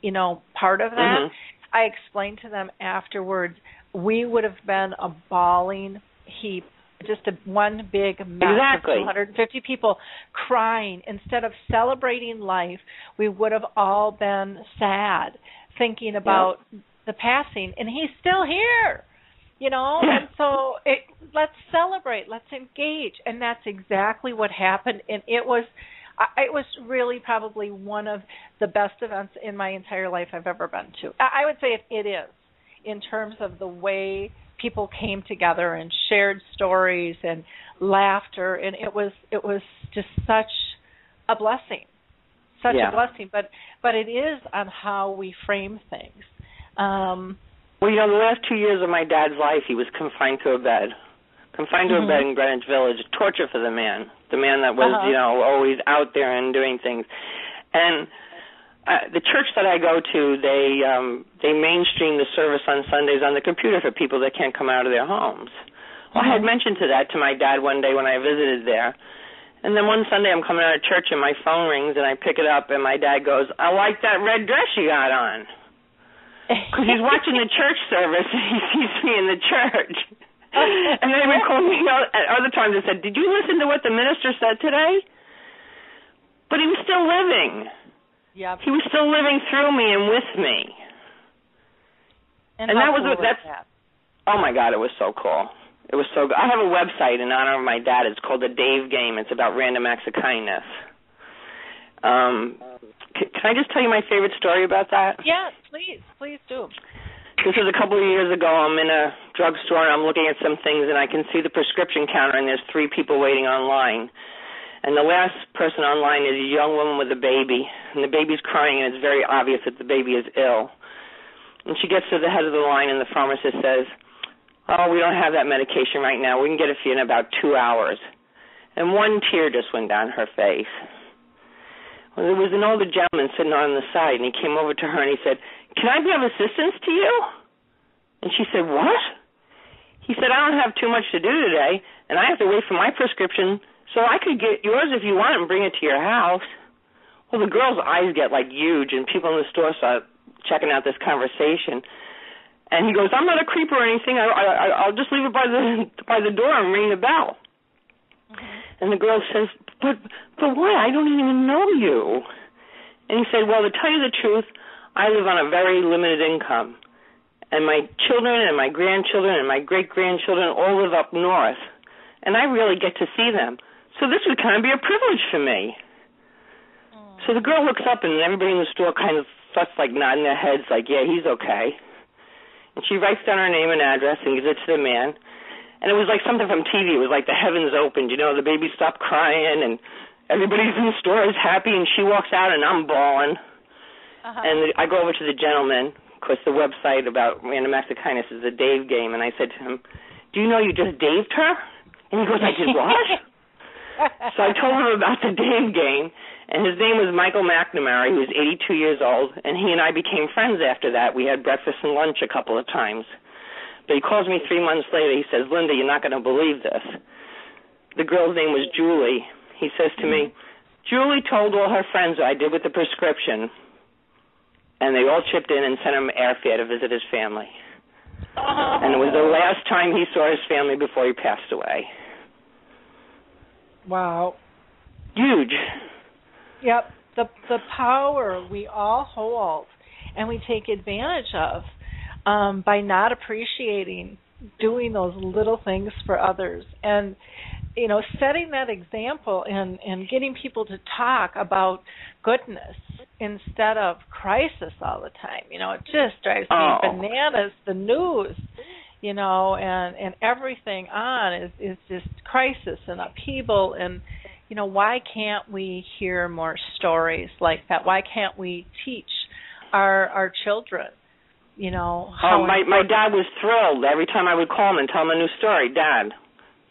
you know, part of that. Mhm. I explained to them afterwards, we would have been a bawling heap, just a one big mess Exactly. of 250 people crying. Instead of celebrating life, we would have all been sad, thinking about the passing, and he's still here. You know, [LAUGHS] and so it, let's celebrate, let's engage, and that's exactly what happened. And it was, I- it was really probably one of the best events in my entire life I've ever been to. I I would say it, it is, in terms of the way people came together and shared stories and laughter, and it was it was just such a blessing, such Yeah. a blessing. But but it is on how we frame things. Um, Well, you know, the last two years of my dad's life, he was confined to a bed. Confined to Mhm. a bed in Greenwich Village. Torture for the man. The man that was, Uh-huh. you know, always out there and doing things. And uh, the church that I go to, they um they mainstream the service on Sundays on the computer for people that can't come out of their homes. Well, I had Mhm. mentioned to that to my dad one day when I visited there. And then one Sunday I'm coming out of church and my phone rings and I pick it up and my dad goes, "I like that red dress you got on." Because he's watching the church service and he sees me in the church. and then he would call me out at other times and said, "Did you listen to what the minister said today?" But he was still living. Yeah. He was still living through me and with me. And, and that was cool what- that's- that? Oh my God, it was so cool. It was so good. I have a website in honor of my dad. It's called the Dave Game. It's about random acts of kindness. Um, can I just tell you my favorite story about that? Yes, please, please do. This was a couple of years ago. I'm in a drugstore and I'm looking at some things and I can see the prescription counter and there's three people waiting online. And the last person online is a young woman with a baby, and the baby's crying, and it's very obvious that the baby is ill. And she gets to the head of the line, and the pharmacist says, "Oh, we don't have that medication right now. We can get it for you in about two hours." And one tear just went down her face. Well, there was an older gentleman sitting on the side, and he came over to her and he said, "Can I be of assistance to you?" And she said, "What?" He said, "I don't have too much to do today, and I have to wait for my prescription so I could get yours if you want and bring it to your house. Well, the girl's eyes get like huge, and people in the store start checking out this conversation. And he goes, "I'm not a creep or anything. I, I, I'll just leave it by the [LAUGHS] by the door and ring the bell." Mm-hmm. And the girl says, "But but why? I don't even know you." And he said, "Well, to tell you the truth, I live on a very limited income, and my children and my grandchildren and my great grandchildren all live up north, and I really get to see them." So this would kind of be a privilege for me. Mm. So the girl looks up, and everybody in the store kind of starts like nodding their heads, like, "Yeah, he's okay." And she writes down her name and address and gives it to the man. And it was like something from TV. It was like the heavens opened. You know, the baby stopped crying, and everybody's in the store is happy. And she walks out, and I'm bawling. Uh-huh. And I go over to the gentleman. Of course, the website about random acts of kindness is the Dave game, and I said to him, "Do you know you just Daved her?" And he goes, "I did what?" [LAUGHS] so I told him about the Dave game, and his name was Michael McNamara. He was 82 years old, and he and I became friends after that. We had breakfast and lunch a couple of times. But he calls me three months later. He says, Linda, you're not going to believe this. The girl's name was Julie. He says to me, hmm. Julie told all her friends what I did with the prescription, and they all chipped in and sent him airfare to visit his family. Oh. And it was the last time he saw his family before he passed away. Wow. Huge. Yep. The the power we all hold and we take advantage of um, by not appreciating doing those little things for others and you know setting that example and and getting people to talk about goodness instead of crisis all the time you know it just drives oh. me bananas the news you know, and and everything on is is just crisis and upheaval and you know why can't we hear more stories like that? Why can't we teach our our children? You know, how oh, my my dad was thrilled every time I would call him and tell him a new story. Dad,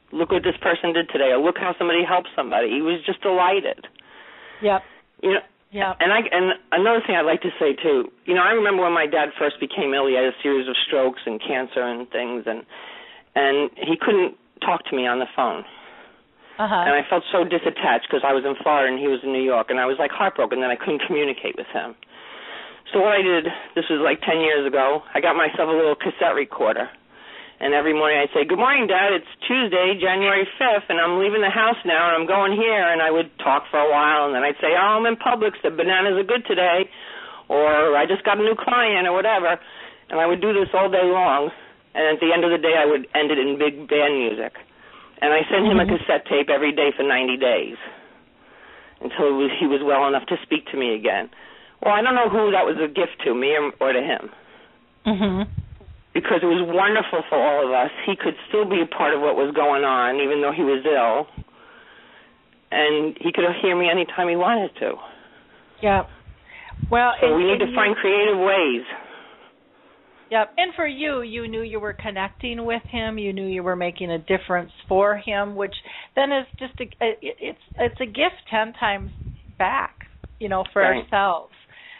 look what this person did today, or look how somebody helped somebody. He was just delighted. Yep. You know, yeah. And I and another thing I'd like to say too, you know, I remember when my dad first became ill, he had a series of strokes and cancer and things and and he couldn't talk to me on the phone. Uh-huh. And I felt so disattached because I was in Florida and he was in New York and I was like heartbroken that I couldn't communicate with him. So what I did, this was like 10 years ago, I got myself a little cassette recorder and every morning I'd say, "Good morning, Dad. It's Tuesday, January 5th, and I'm leaving the house now, and I'm going here." And I would talk for a while, and then I'd say, "Oh, I'm in Publix. The bananas are good today," or "I just got a new client," or whatever. And I would do this all day long. And at the end of the day, I would end it in big band music. And I sent him a mm-hmm. cassette tape every day for 90 days until he was well enough to speak to me again. Well, I don't know who that was a gift to, me or, or to him. Mhm because it was wonderful for all of us. He could still be a part of what was going on, even though he was ill, and he could hear me anytime he wanted to. Yeah. Well, so and, we need to find creative ways. Yep. And for you, you knew you were connecting with him. You knew you were making a difference for him, which then is just a it's it's a gift ten times back, you know, for right. ourselves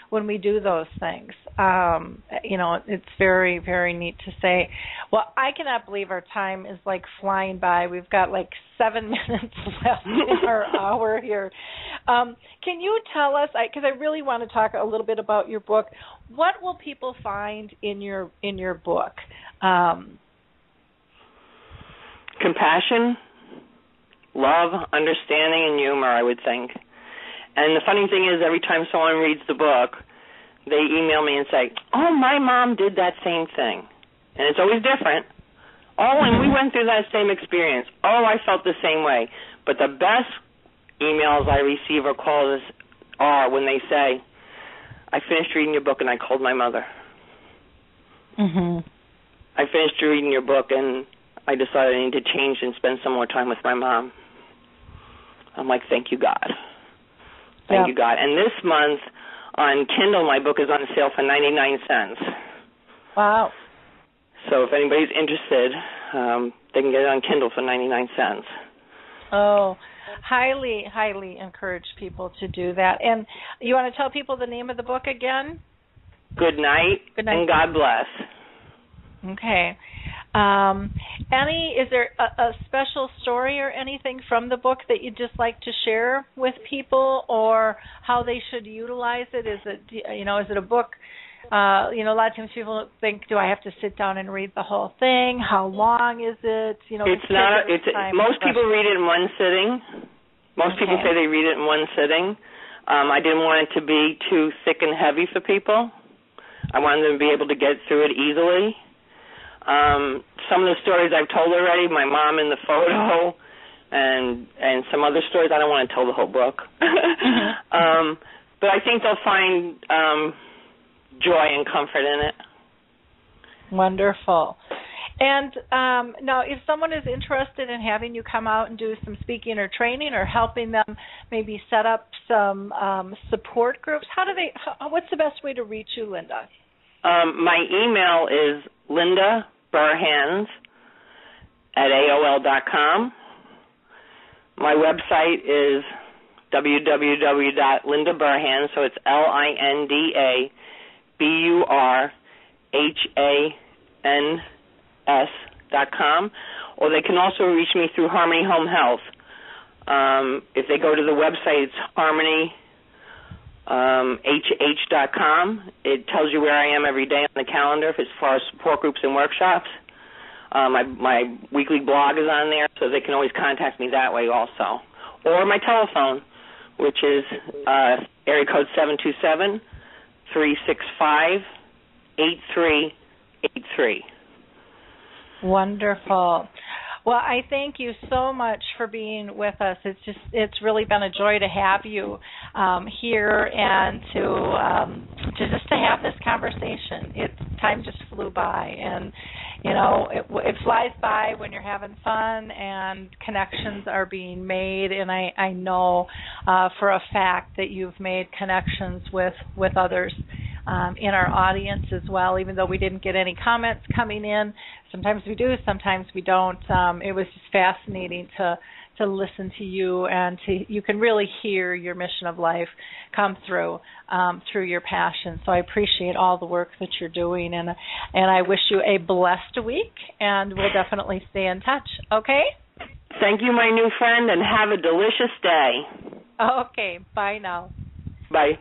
when we do those things. Um, you know, it's very, very neat to say. Well, I cannot believe our time is like flying by. We've got like seven [LAUGHS] minutes left in our hour here. Um, can you tell us? Because I, I really want to talk a little bit about your book. What will people find in your in your book? Um, Compassion, love, understanding, and humor. I would think. And the funny thing is, every time someone reads the book, they email me and say, "Oh, my mom did that same thing," and it's always different. Oh, and we went through that same experience. Oh, I felt the same way. But the best emails I receive or calls are when they say, "I finished reading your book and I called my mother." Mhm. I finished reading your book and I decided I need to change and spend some more time with my mom. I'm like, thank you, God. Thank Yep. you, God. And this month on Kindle, my book is on sale for 99 cents. Wow. So if anybody's interested, um, they can get it on Kindle for 99 cents. Oh, highly, highly encourage people to do that. And you want to tell people the name of the book again? Good night, Good night. and God bless. Okay. Um, any is there a, a special story or anything from the book that you'd just like to share with people, or how they should utilize it? Is it you know is it a book? Uh, you know, a lot of times people think, do I have to sit down and read the whole thing? How long is it? You know, It's not. It's time most people read it in one sitting. Most people say they read it in one sitting. Um, I didn't want it to be too thick and heavy for people. I wanted them to be able to get through it easily. Um, some of the stories I've told already, my mom in the [LAUGHS] photo, and and some other stories. I don't want to tell the whole book, [LAUGHS] um, but I think they'll find um, joy and comfort in it. Wonderful. And um, now, if someone is interested in having you come out and do some speaking or training, or helping them maybe set up some um, support groups, how do they? How, what's the best way to reach you, Linda? Um, my email is Linda Burhans at AOL dot com. My website is www.lindaburhans, so it's L I N D A B U R H A N S dot com, or they can also reach me through Harmony Home Health. Um, if they go to the website, it's Harmony um, hh.com. It tells you where I am every day on the calendar as far as support groups and workshops. Um, my, my weekly blog is on there, so they can always contact me that way also. Or my telephone, which is uh, area code seven two seven three six five eight three eight three. Wonderful. Well, I thank you so much for being with us. It's just it's really been a joy to have you um, here and to um, to just to have this conversation. It time just flew by, and you know it, it flies by when you're having fun and connections are being made. And I I know uh, for a fact that you've made connections with with others um, in our audience as well. Even though we didn't get any comments coming in, sometimes we do, sometimes we don't. Um, it was just fascinating to to listen to you and to you can really hear your mission of life come through um, through your passion. So I appreciate all the work that you're doing and and I wish you a blessed week and we'll definitely stay in touch. Okay? Thank you, my new friend, and have a delicious day. Okay. Bye now. Bye.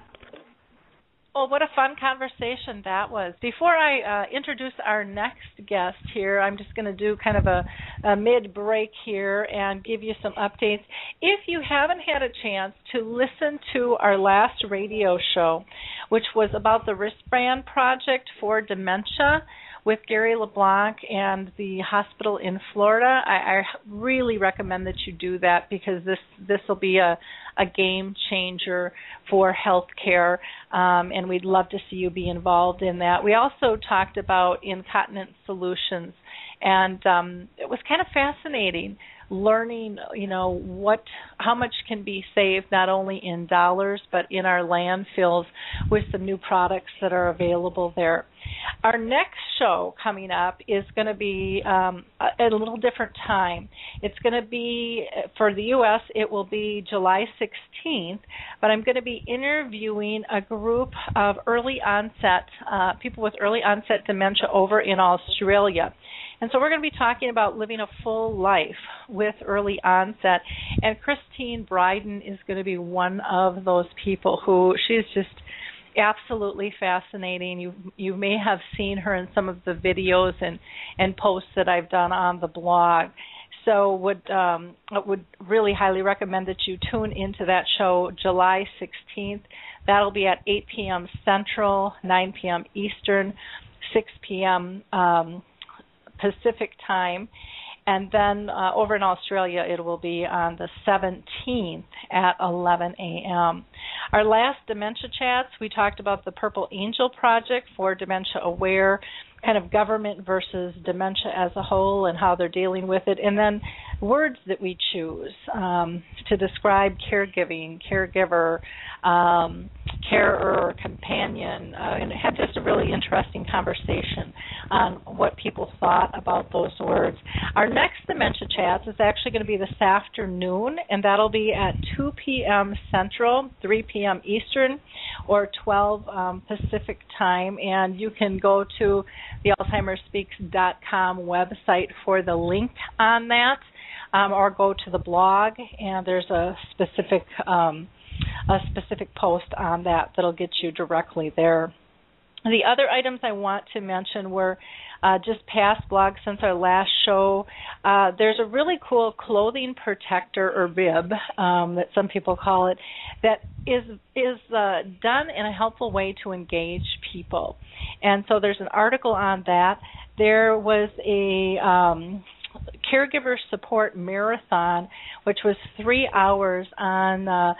Well, what a fun conversation that was. Before I uh, introduce our next guest here, I'm just going to do kind of a, a mid break here and give you some updates. If you haven't had a chance to listen to our last radio show, which was about the wristband project for dementia, with Gary LeBlanc and the hospital in Florida. I, I really recommend that you do that because this this will be a a game changer for healthcare, um, and we'd love to see you be involved in that. We also talked about incontinence solutions, and um, it was kind of fascinating learning you know what how much can be saved not only in dollars but in our landfills with some new products that are available there. Our next show coming up is going to be um, at a little different time. It's going to be for the us it will be july 16th but i'm going to be interviewing a group of early onset uh, people with early onset dementia over in australia and so we're going to be talking about living a full life with early onset. And Christine Bryden is going to be one of those people who she's just absolutely fascinating. You you may have seen her in some of the videos and and posts that I've done on the blog. So would um, would really highly recommend that you tune into that show July 16th. That'll be at 8 p.m. Central, 9 p.m. Eastern, 6 p.m. Um, Pacific time. And then uh, over in Australia, it will be on the 17th at 11 a.m. Our last dementia chats, we talked about the Purple Angel Project for dementia aware kind of government versus dementia as a whole and how they're dealing with it, and then words that we choose um, to describe caregiving, caregiver, um, carer, companion, uh, and had just a really interesting conversation on what people thought about those words. Our next dementia chats is actually going to be this afternoon, and that'll be at 2 p.m. Central, 3 p.m. Eastern, or 12 um, Pacific time, and you can go to the AlzheimersSpeaks.com website for the link on that, um, or go to the blog, and there's a specific um, a specific post on that that'll get you directly there. The other items I want to mention were uh, just past blogs since our last show. Uh, there's a really cool clothing protector or bib um, that some people call it that is is uh, done in a helpful way to engage people. And so there's an article on that. There was a um, caregiver support marathon, which was three hours on the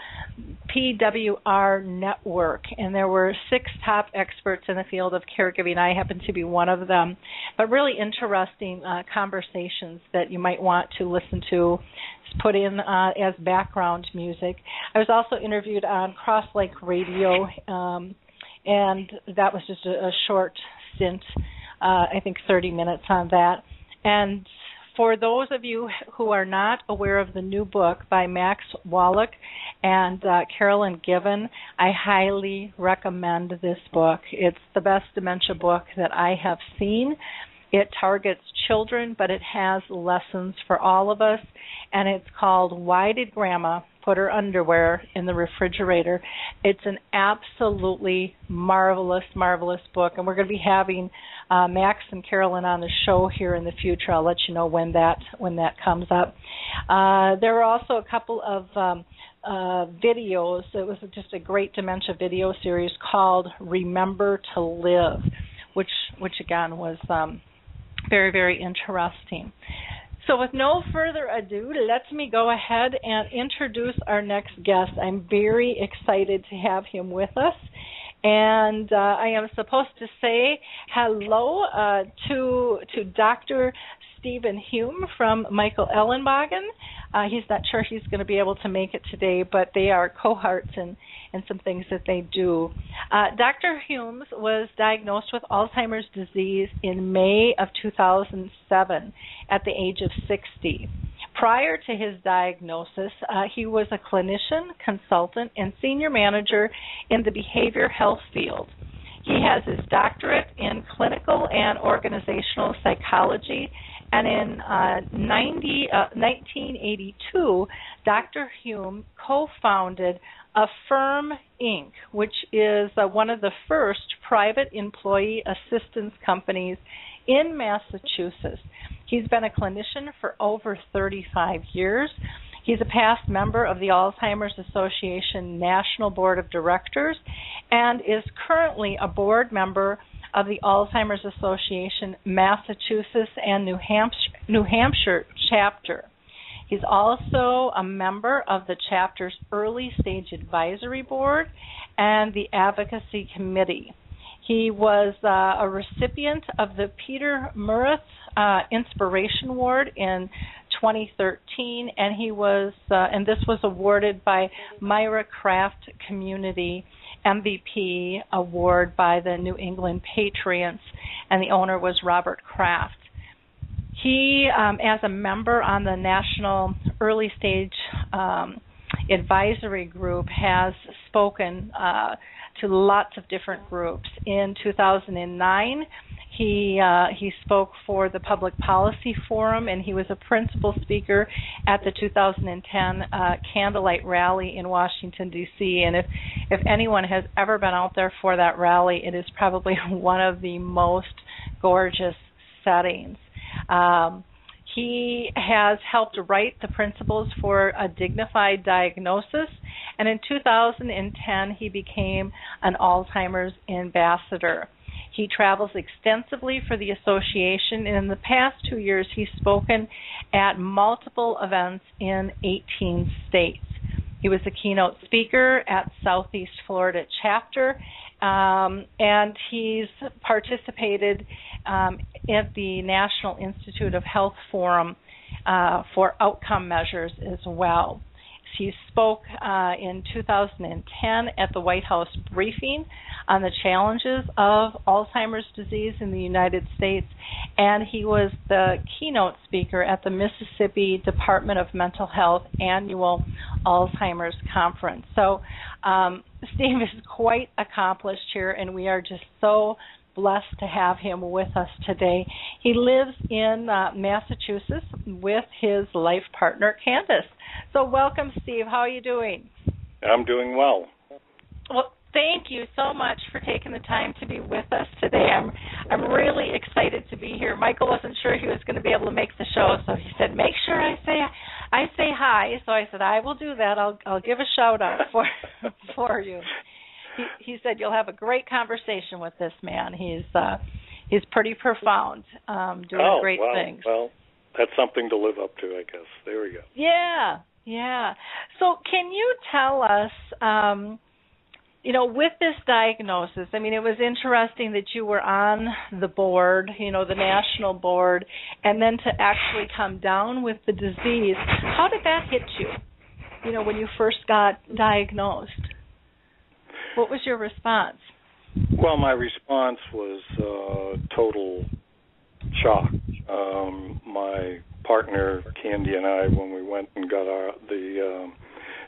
PWR Network, and there were six top experts in the field of caregiving. I happen to be one of them, but really interesting uh, conversations that you might want to listen to put in uh, as background music. I was also interviewed on Cross Lake Radio, um, and that was just a, a short stint. Uh, I think 30 minutes on that. And for those of you who are not aware of the new book by Max Wallack and uh, Carolyn Given, I highly recommend this book. It's the best dementia book that I have seen. It targets children, but it has lessons for all of us, and it's called Why Did Grandma Put Her Underwear in the Refrigerator? It's an absolutely marvelous, marvelous book, and we're going to be having uh, Max and Carolyn on the show here in the future. I'll let you know when that when that comes up. Uh, there were also a couple of um, uh, videos. It was just a great dementia video series called "Remember to Live," which which again was um, very very interesting. So, with no further ado, let me go ahead and introduce our next guest. I'm very excited to have him with us and uh, I am supposed to say hello uh, to to Dr. Stephen Hume from Michael Ellenbogen. Uh, he's not sure he's going to be able to make it today, but they are cohorts and and some things that they do. Uh, Dr. Humes was diagnosed with Alzheimer's disease in May of 2007 at the age of 60. Prior to his diagnosis, uh, he was a clinician, consultant, and senior manager in the behavior health field. He has his doctorate in clinical and organizational psychology, and in uh, 90, uh, 1982, Dr. Hume co founded Affirm Inc., which is uh, one of the first private employee assistance companies in Massachusetts. He's been a clinician for over 35 years. He's a past member of the Alzheimer's Association National Board of Directors and is currently a board member of the Alzheimer's Association Massachusetts and New Hampshire, New Hampshire chapter. He's also a member of the chapter's Early Stage Advisory Board and the Advocacy Committee. He was uh, a recipient of the Peter Murrett uh, Inspiration Award in 2013, and he was, uh, and this was awarded by Myra Kraft Community MVP Award by the New England Patriots, and the owner was Robert Kraft. He, um, as a member on the National Early Stage um, Advisory Group, has spoken uh, to lots of different groups. In 2009, he uh, he spoke for the Public Policy Forum, and he was a principal speaker at the 2010 uh, Candlelight Rally in Washington D.C. And if if anyone has ever been out there for that rally, it is probably [LAUGHS] one of the most gorgeous settings. Um, he has helped write the principles for a dignified diagnosis, and in 2010 he became an Alzheimer's ambassador. He travels extensively for the association, and in the past two years, he's spoken at multiple events in 18 states. He was a keynote speaker at Southeast Florida chapter, um, and he's participated um, at the National Institute of Health Forum uh, for outcome measures as well. He spoke uh, in 2010 at the White House briefing on the challenges of Alzheimer's disease in the United States, and he was the keynote speaker at the Mississippi Department of Mental Health annual Alzheimer's conference. So, um, Steve is quite accomplished here, and we are just so blessed to have him with us today. He lives in uh, Massachusetts with his life partner, Candace. So, welcome, Steve. How are you doing? I'm doing well. Well, thank you so much for taking the time to be with us today. I'm I'm really excited to be here. Michael wasn't sure he was going to be able to make the show, so he said, "Make sure I say I say hi." So I said, "I will do that. I'll I'll give a shout out for [LAUGHS] for you." He he said, "You'll have a great conversation with this man. He's uh he's pretty profound, um doing oh, great well, things." Well, that's something to live up to, I guess. There we go. Yeah, yeah. So, can you tell us, um, you know, with this diagnosis? I mean, it was interesting that you were on the board, you know, the national board, and then to actually come down with the disease. How did that hit you? You know, when you first got diagnosed, what was your response? Well, my response was uh, total shock. Um, my partner Candy and I, when we went and got our the um,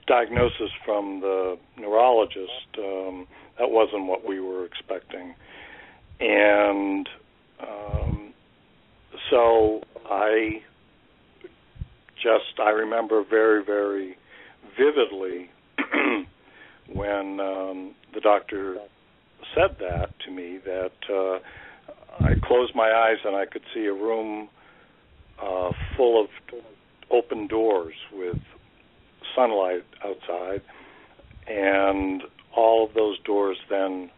diagnosis from the neurologist, um, that wasn't what we were expecting, and um, so I just I remember very very vividly [CLEARS THROAT] when um, the doctor said that to me that. Uh, I closed my eyes and I could see a room uh, full of open doors with sunlight outside, and all of those doors then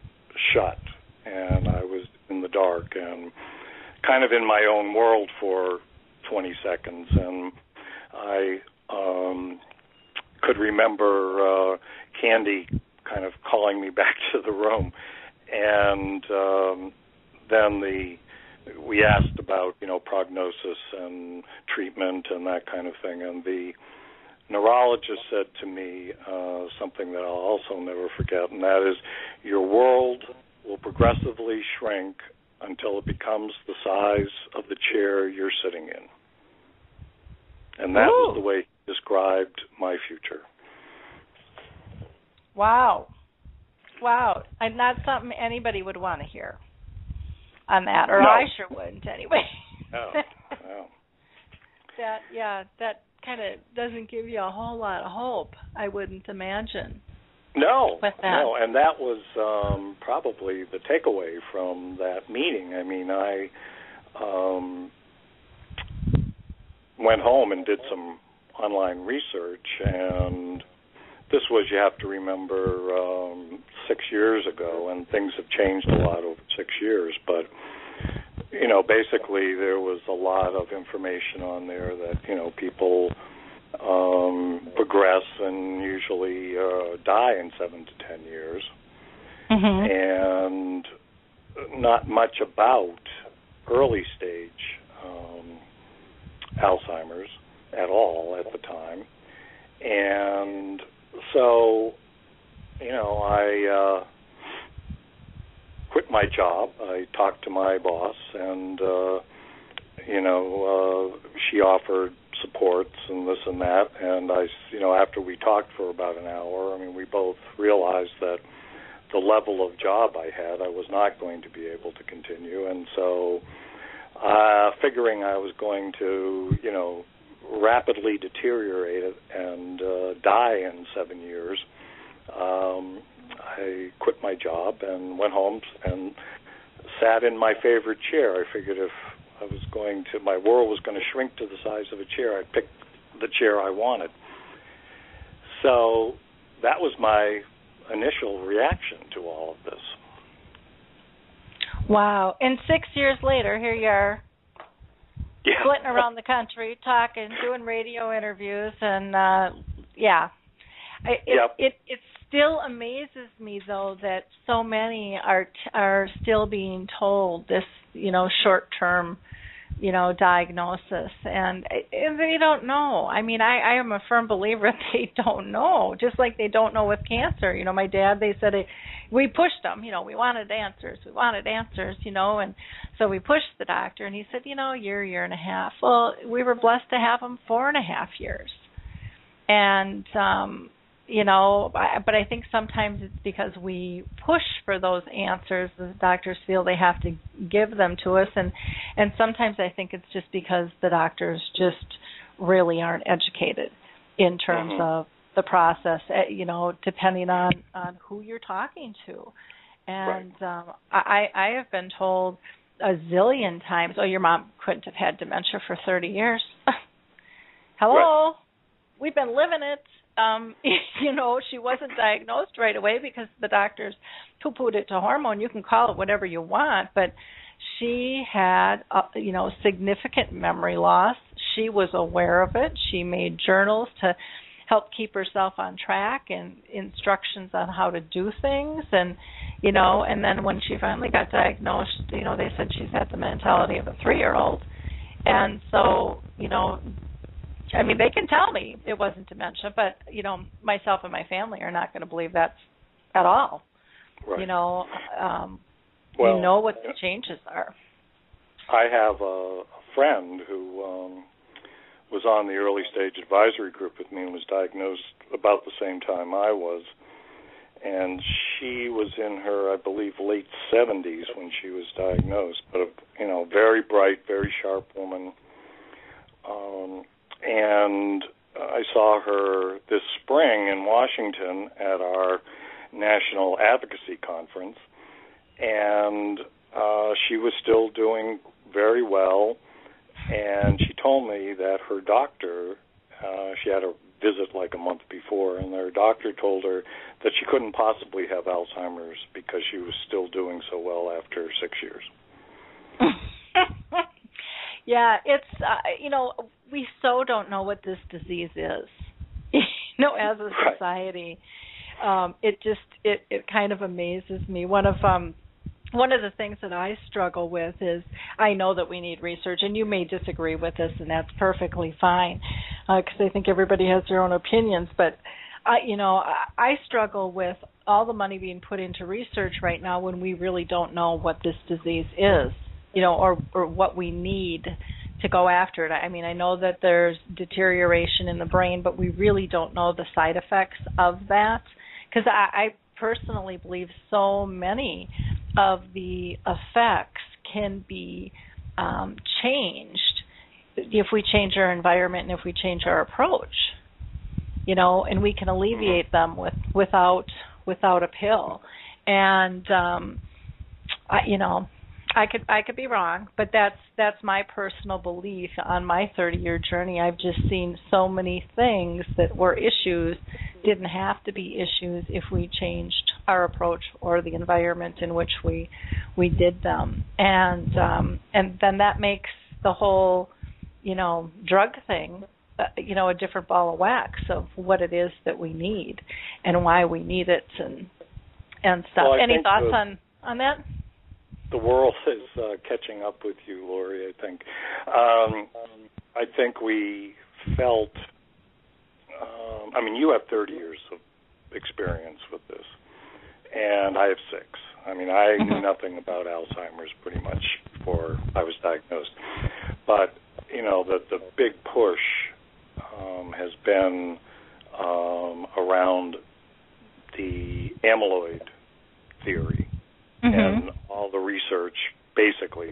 shut, and I was in the dark and kind of in my own world for 20 seconds, and I um, could remember uh, Candy kind of calling me [LAUGHS] back to the room, and um, then the we asked about you know prognosis and treatment and that kind of thing, and the neurologist said to me uh, something that I'll also never forget, and that is, your world will progressively shrink until it becomes the size of the chair you're sitting in. And that Ooh. was the way he described my future. Wow, wow, and that's something anybody would want to hear on that, or No. I sure wouldn't anyway. Oh, [LAUGHS] wow. that yeah, that kind of doesn't give you a whole lot of hope. I wouldn't imagine. No, no, and that was um, probably the takeaway from that meeting. I mean, I um, went home and did some online research, and this was, you have to remember, um, six years ago, and things have changed a lot over six years. But you know, basically, there was a lot of information on there that you know people um, progress and usually uh, die in seven to ten years, Mm-hmm. and not much about early stage um, Alzheimer's at all at the time, and so you know I. Uh, quit my job. I talked to my boss, and uh, you know, uh, she offered supports and this and that. And I, you know, after we talked for about an hour, I mean, we both realized that the level of job I had, I was not going to be able to continue, and so, uh, figuring I was going to, you know, rapidly deteriorate and uh, die in seven years. Um, I quit my job and went home and sat in my favorite chair. I figured if I was going to, my world was going to shrink to the size of a chair, I'd pick the chair I wanted. So that was my initial reaction to all of this. Wow. And six years later, here you are Yeah. flitting around the country, talking, doing radio interviews, and uh yeah, I, it, Yep. it it still amazes me though that so many are are still being told this you know short term you know diagnosis. And, and they don't know. I mean i i am a firm believer [LAUGHS] they don't know just like they don't know with cancer. You know my dad they said it, we pushed them you know we wanted answers we wanted answers you know and so we pushed the doctor and he said you know year year and a half. Well we were blessed to have him four and a half years. And um you know I, but i think sometimes it's because we push for those answers the doctors feel they have to give them to us. And and sometimes i think it's just because the doctors just really aren't educated in terms Mhm. of the process eh, you know depending on on who you're talking to. And um i i have been told a zillion times oh your mom couldn't have had dementia for 30 years. [LAUGHS] Hello? We've been living it um [LAUGHS] you know she wasn't diagnosed right away because the doctors poo pooed it to hormone. You can call it whatever you want but she had uh, you know significant memory loss. She was aware of it. She made journals to help keep herself on track and instructions on how to do things. And you know and then when she finally got diagnosed you know they said she's had the mentality of a 3 year old and so you know I mean, they can tell me it wasn't dementia, but you know, myself and my family are not going to believe that at all. Right. You know, um, well, we know what the changes are. I have a, a friend who um was on the early stage advisory group with me and was diagnosed about the same time I was. And she was in her, I believe, late 70s when she was diagnosed, but a, you know, very bright, very sharp woman. Um, and I saw her this spring in Washington at our national advocacy conference, and uh, she was still doing very well. And she told me that her doctor, uh, she had a visit like a month before, and her doctor told her that she couldn't possibly have Alzheimer's because she was still doing so well after six years. [LAUGHS] yeah, it's uh, you know we so don't know what this disease is. [LAUGHS] you know, as a society, um, it just it it kind of amazes me. One of um one of the things that I struggle with is I know that we need research, and you may disagree with this, and that's perfectly fine, because I think everybody has their own opinions. But I, you know, I, I struggle with all the money being put into research right now when we really don't know what this disease is, you know, or or what we need to go after it. I mean, I know that there's deterioration in the brain, but we really don't know the side effects of that. Because I, I personally believe so many of the effects can be um, changed if we change our environment and if we change our approach. You know, and we can alleviate them with without without a pill. And um, I, you know, I could I could be wrong, but that's that's my personal belief on my 30 year journey. I've just seen so many things that were issues didn't have to be issues if we changed our approach or the environment in which we we did them. And um and then that makes the whole, you know, drug thing uh, you know a different ball of wax of what it is that we need and why we need it and and stuff. Well, Any thoughts the- on on that? The world [LAUGHS] is uh, catching up with you, Lori. I think. Um, I think we felt. Um, I mean, you have 30 years of experience with this, and I have six. I mean, I knew nothing about Alzheimer's pretty much before I was diagnosed, but you know, the the big push um, has been um, around the amyloid theory Mm-hmm. and all the research basically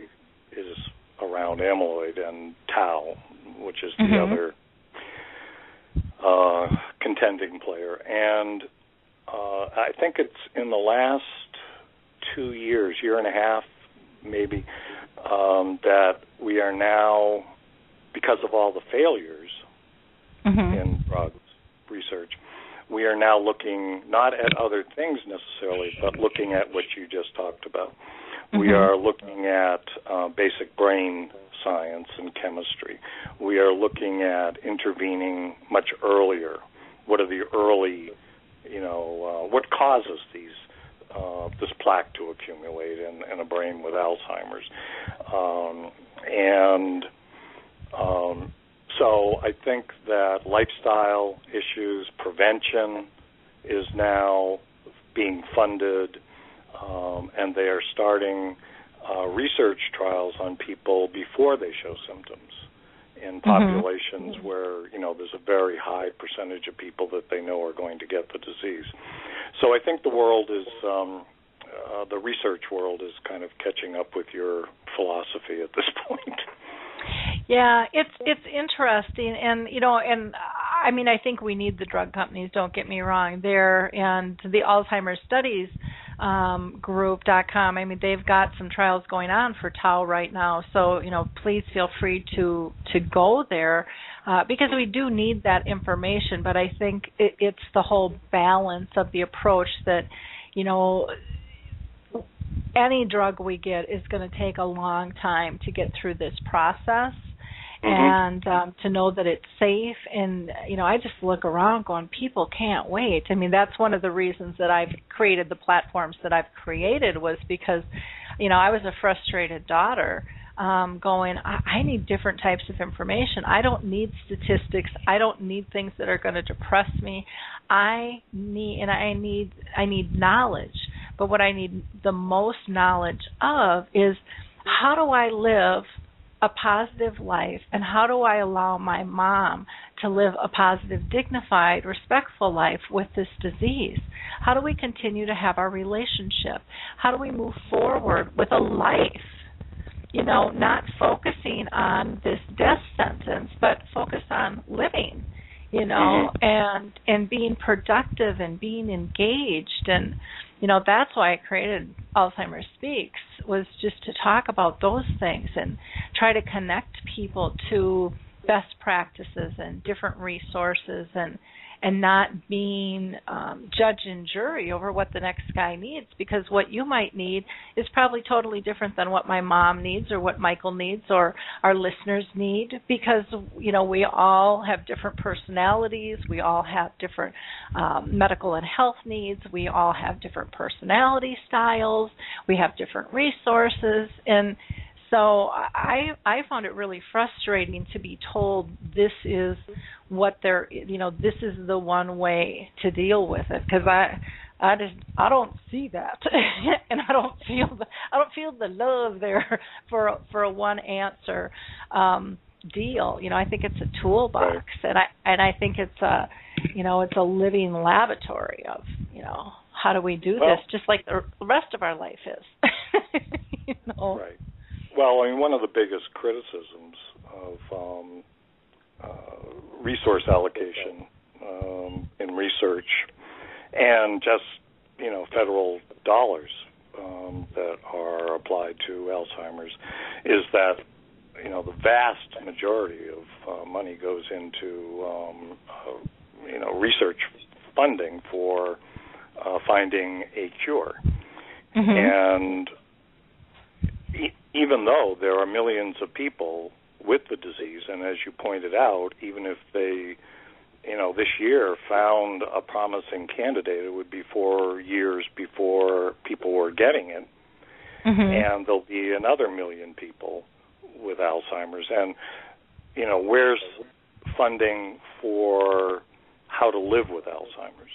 is around amyloid and tau, which is the Mhm. other uh, contending player. And uh, I think it's in the last two years, year and a half, maybe, um, that we are now, because of all the failures Mhm. in drugs research, we are now looking not at other things necessarily, but looking at what you just talked about, We are looking at uh, basic brain science and chemistry. We are looking at intervening much earlier. What are the early, you know, uh, what causes these uh, this plaque to accumulate in, in a brain with Alzheimer's, um, and um, so I think that lifestyle issues, prevention, is now being funded, um, and they are starting uh, research trials on people before they show symptoms in Mm-hmm. populations where you know there's a very high percentage of people that they know are going to get the disease. So I think the world is um, uh, the research world is kind of catching up with your philosophy at this [LAUGHS] point. Yeah, it's it's interesting, and you know, and I mean, I think we need the drug companies. Don't get me wrong, there and the Alzheimer's Studies um, Group.com. I mean, they've got some trials going on for tau right now. So you know, please feel free to to go there uh, because we do need that information. But I think it, it's the whole balance of the approach that you know any drug we get is going to take a long time to get through this process and um to know that it's safe and you know I just look around going people can't wait. I mean that's one of the reasons that I've created the platforms that I've created was because you know I was a frustrated daughter um going I, I need different types of information. I don't need statistics. I don't need things that are going to depress me. I need and I need I need knowledge. But what I need the most knowledge of is how do I live a positive life and how do I allow my mom to live a positive, dignified, respectful life with this disease? How do we continue to have our relationship? How do we move forward with a life? You know, not focusing on this death sentence, but focus on living, you know, mm-hmm. and and being productive and being engaged and you know that's why I created Alzheimer's Speaks was just to talk about those things and try to connect people to best practices and different resources and and not being um, judge and jury over what the next guy needs because what you might need is probably totally different than what my mom needs or what Michael needs or our listeners need because you know we all have different personalities. We all have different um, medical and health needs. We all have different personality styles. We have different resources. And so I I found it really frustrating to be told this is what they're you know this is the one way to deal with it because I I just I don't see that. [LAUGHS] And I don't feel the I don't feel the love there [LAUGHS] for a, for a one answer um deal. You know I think it's a toolbox and I and I think it's a you know it's a living laboratory of you know how do we do Well- this just like the rest of our life is. [LAUGHS] You know? Right. Well, I mean, one of the biggest criticisms of um, uh, resource allocation um, in research and just you know federal dollars um, that are applied to Alzheimer's is that you know the vast majority of uh, money goes into um, uh, you know research funding for uh, finding a cure Mhm. and e- even though there are millions of people with the disease, and as you pointed out, even if they, you know, this year found a promising candidate, it would be four years before people were getting it, Mhm. and there'll be another million people with Alzheimer's. And, you know, where's funding for how to live with Alzheimer's?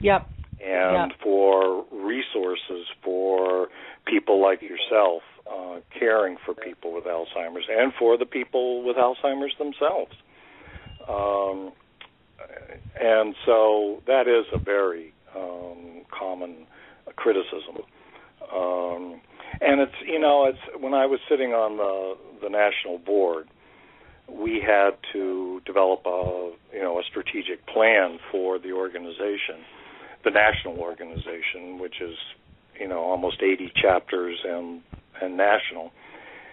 Yep. and Yeah. for resources for people like yourself uh, caring for people with Alzheimer's and for the people with Alzheimer's themselves. Um, and so that is a very um, common criticism. Um, and it's you know it's when I was sitting on the the national board, we had to develop a you know a strategic plan for the organization the national organization, which is you know almost 80 chapters and and national.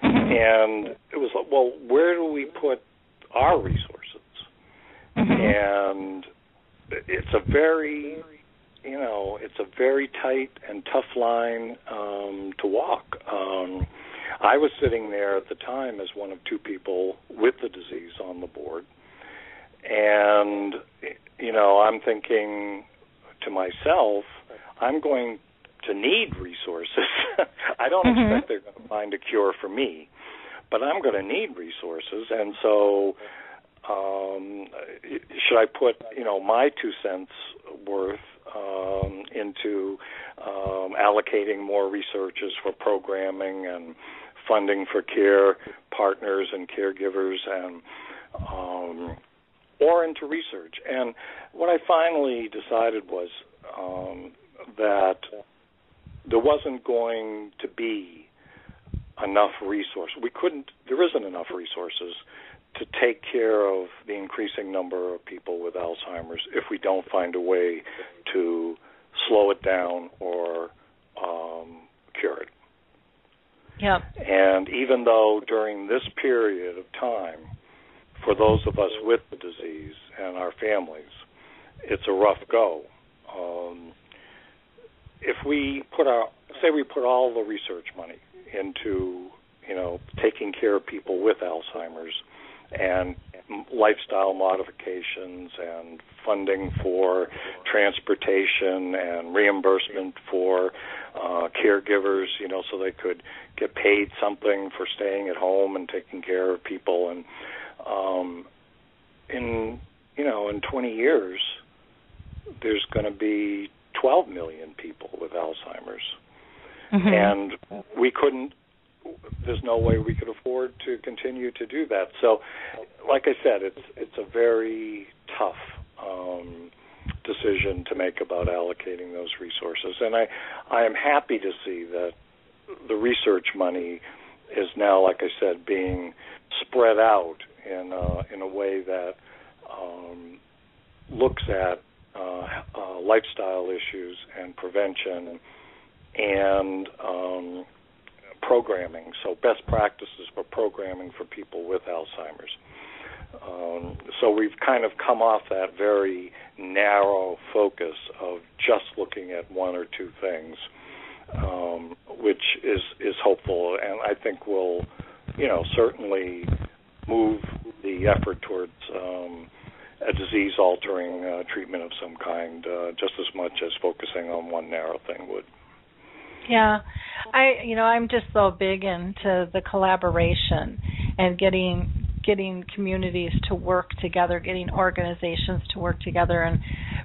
And it was like, well, where do we put our resources? And it's a very you know it's a very tight and tough line um, to walk. Um, I was sitting there at the time as one of two people with the disease on the board, and you know I'm thinking to myself, I'm going to need resources. [LAUGHS] I don't Mhm. expect they're going to find a cure for me, but I'm going to need resources, and so um, should I put you know my two cents worth um, into um, allocating more researchers for programming and funding for care partners and caregivers and um, or into research. And what I finally decided was um, that there wasn't going to be enough resource. We couldn't. There isn't enough resources to take care of the increasing number of people with Alzheimer's if we don't find a way to slow it down or um, cure it. Yep. And even though during this period of time, for those of us with the disease and our families, it's a rough go. Um, if we put our, say, we put all the research money into, you know, taking care of people with Alzheimer's and lifestyle modifications and funding for transportation and reimbursement for uh, caregivers, you know, so they could get paid something for staying at home and taking care of people. And um, in you know, in 20 years, there's going to be 12 million people with Alzheimer's, Mhm. and we couldn't. There's no way we could afford to continue to do that. So, like I said, it's it's a very tough um, decision to make about allocating those resources, and I I am happy to see that the research money is now, like I said, being spread out in a, in a way that um, looks at uh, uh, lifestyle issues and prevention and um, programming. So best practices for programming for people with Alzheimer's. Um, so we've kind of come off that very narrow focus of just looking at one or two things, um, which is is hopeful, and I think will, you know, certainly move the effort towards um, a disease-altering uh, treatment of some kind, uh, just as much as focusing on one narrow thing would. Yeah. I you know, I'm just so big into the collaboration and getting getting communities to work together, getting organizations to work together and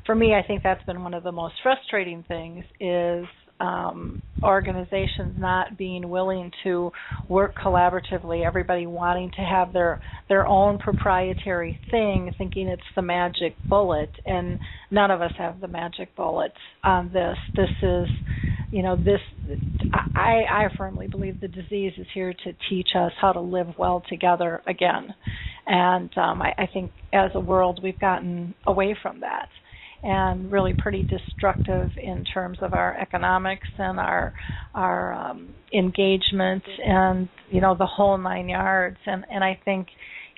for me I think that's been one of the most frustrating things is um, organizations not being willing to work collaboratively, everybody wanting to have their their own proprietary thing, thinking it's the magic bullet, and none of us have the magic bullet on this. This is, you know, this. I I firmly believe the disease is here to teach us how to live well together again, and um, I, I think as a world we've gotten away from that and really pretty destructive in terms of our economics and our our um, engagement and you know the whole nine yards. And and I think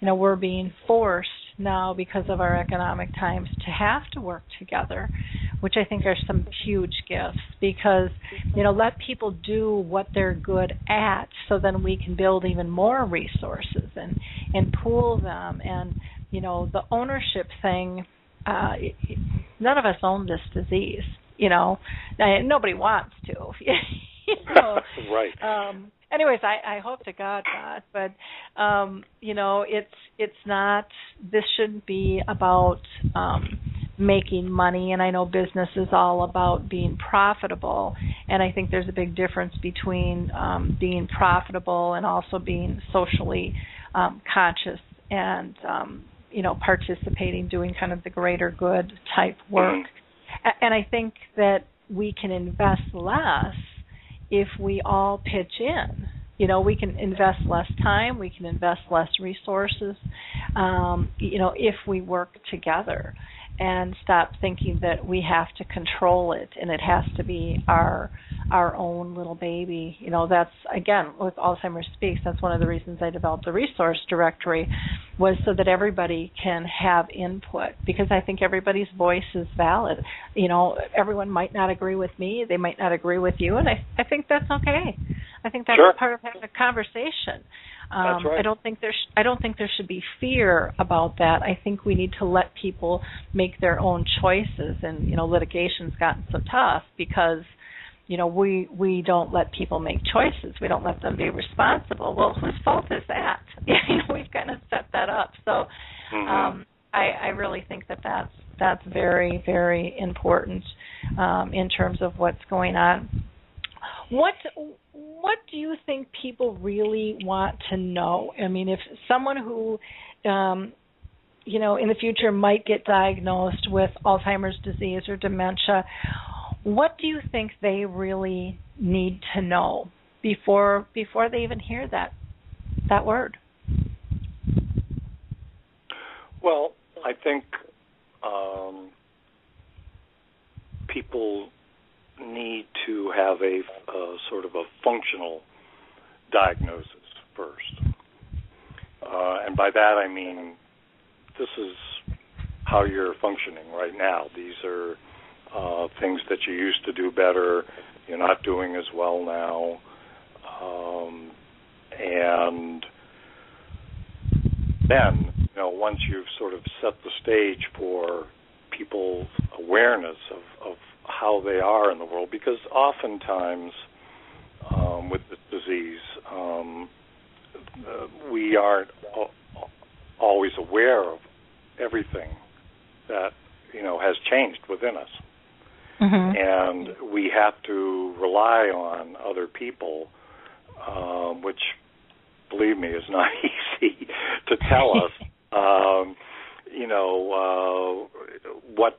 you know we're being forced now because of our economic times to have to work together which I think are some huge gifts because you know let people do what they're good at so then we can build even more resources and and pool them. And you know the ownership thing uh none of us own this disease you know nobody wants to [LAUGHS] you know [LAUGHS] right. um anyways i i hope to god not but um you know it's it's not this shouldn't be about um making money and i know business is all about being profitable and i think there's a big difference between um being profitable and also being socially um conscious and um you know participating doing kind of the greater good type work. A- and i think that we can invest less if we all pitch in. You know we can invest less time we can invest less resources um you know if we work together and stop thinking that we have to control it and it has to be our our own little baby. You know, that's again with Alzheimer's Speaks. That's one of the reasons I developed the resource directory was so that everybody can have input because I think everybody's voice is valid. You know, everyone might not agree with me, they might not agree with you, and I I think that's okay. I think that's sure. part of having a conversation. Um, right. I don't think there sh- I don't think there should be fear about that. I think we need to let people make their own choices, and you know, litigation's gotten so tough because you know we we don't let people make choices. We don't let them be responsible. Well, whose fault is that? [LAUGHS] you know, we've kind of set that up. So, Mhm. um, I, I really think that that's that's very very important um, in terms of what's going on. What what do you think people really want to know? I mean, if someone who um, you know in the future might get diagnosed with Alzheimer's disease or dementia, what do you think they really need to know before before they even hear that that word? Well, I think um, people need to have a, a sort of a functional diagnosis first. Uh, and by that I mean this is how you're functioning right now. These are uh, things that you used to do better. You're not doing as well now. Um, and then, you know, once you've sort of set the stage for people's awareness of, of how they are in the world, because oftentimes um, with this disease, um, uh, we aren't a- always aware of everything that you know has changed within us, Mm-hmm. and we have to rely on other people, um, which, believe me, is not [LAUGHS] easy to tell us. [LAUGHS] you know uh, what's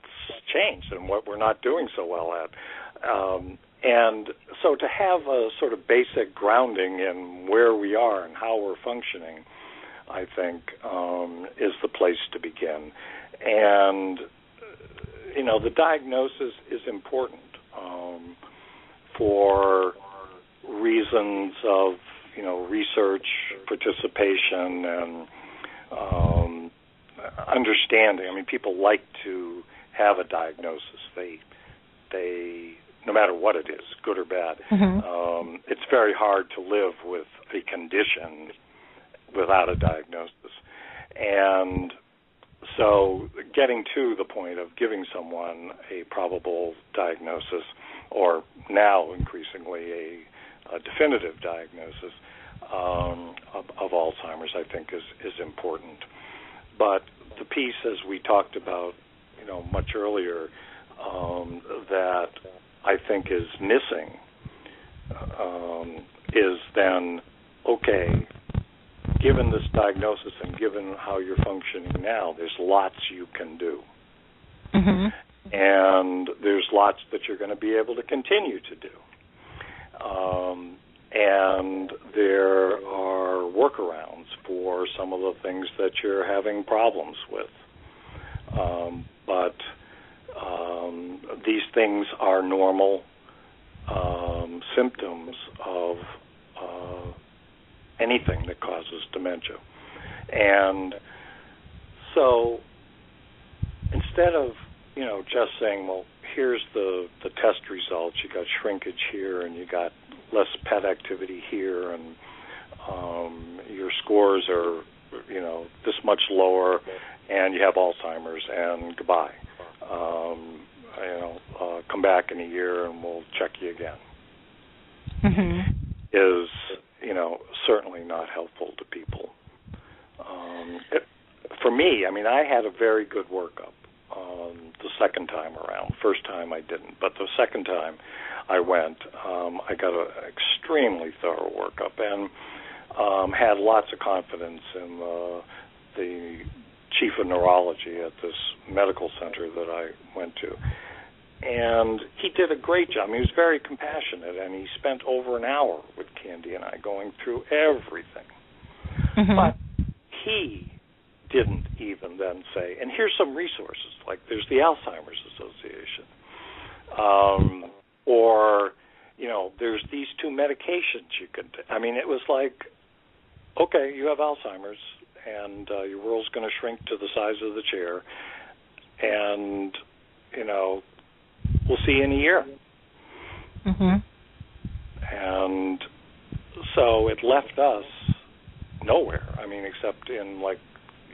changed and what we're not doing so well at. Um, and so to have a sort of basic grounding in where we are and how we're functioning, I think, um, is the place to begin. And you know, the diagnosis is important um, for reasons of you know research participation and um, understanding. I mean, people like to have a diagnosis. They they no matter what it is, good or bad. Mhm. Um, it's very hard to live with a condition without a diagnosis, and so getting to the point of giving someone a probable diagnosis, or now increasingly a, a definitive diagnosis um, of, of Alzheimer's, I think is is important. But the piece, as we talked about, you know, much earlier, um, that I think is missing um, is then okay. Given this diagnosis and given how you're functioning now, there's lots you can do, Mm-hmm. and there's lots that you're going to be able to continue to do. Um, and there are workarounds for some of the things that you're having problems with. Um, but um, these things are normal um, symptoms of uh, anything that causes dementia. And so instead of, you know, just saying, well, here's the, the test results, you got shrinkage here and you got less PET activity here and um, your scores are, you know, this much lower and you have Alzheimer's and goodbye. Um, you know, uh, come back in a year and we'll check you again. Mm-hmm. Is you know certainly not helpful to people. Um, it, for me, I mean, I had a very good workup um, the second time around. First time I didn't, but the second time I went, um, I got an extremely thorough workup and um, had lots of confidence in the, the chief of neurology at this medical center that I went to. And he did a great job. He was very compassionate, and he spent over an hour with Candy and I going through everything. Mm-hmm. But he didn't even then say, and here's some resources, like there's the Alzheimer's Association, um, or you know, there's these two medications you can. T- I mean, it was like, okay, you have Alzheimer's, and uh, your world's going to shrink to the size of the chair, and you know, we'll see you in a year. Mm-hmm. And so it left us nowhere. I mean, except in like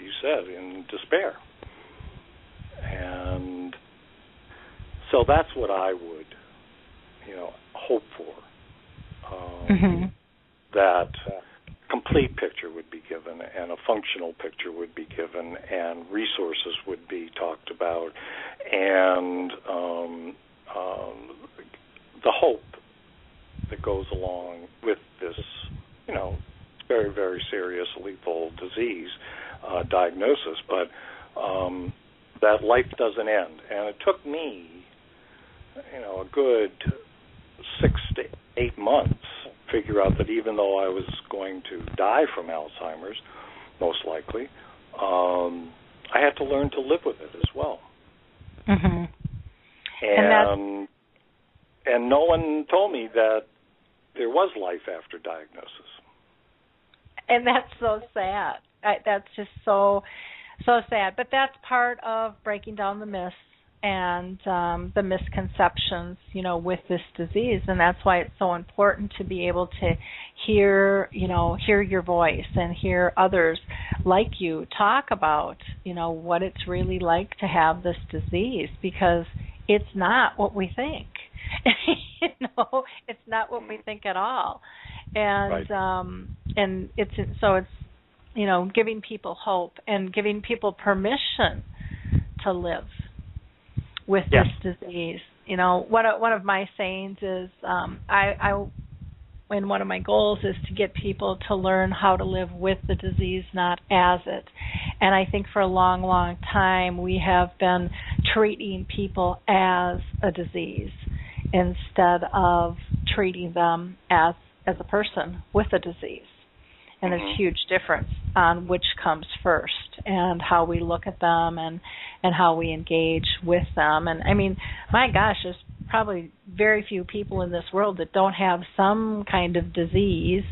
you said, in despair. And so that's what I would, you know, hope for. Um, mm-hmm. That complete picture would be given, and a functional picture would be given, and resources would be talked about, and um, um, the hope that goes along with this, you know, very, very serious lethal disease uh, diagnosis, but um, that life doesn't end. And it took me, you know, a good six to eight months to figure out that even though I was going to die from Alzheimer's, most likely, um, I had to learn to live with it as well. Mm-hmm. And and, and no one told me that there was life after diagnosis. And that's so sad. I, that's just so so sad. But that's part of breaking down the myths and um, the misconceptions, you know, with this disease, and that's why it's so important to be able to hear, you know, hear your voice and hear others like you talk about, you know, what it's really like to have this disease because it's not what we think. [LAUGHS] you know, it's not what we think at all. And right. um and it's so it's you know, giving people hope and giving people permission to live with this disease. You know, one of one of my sayings is um I I and one of my goals is to get people to learn how to live with the disease, not as it. And I think for a long, long time we have been treating people as a disease instead of treating them as as a person with a disease. And mm-hmm. there's huge difference on which comes first and how we look at them and and how we engage with them. And I mean, my gosh, there's probably very few people in this world that don't have some kind of disease,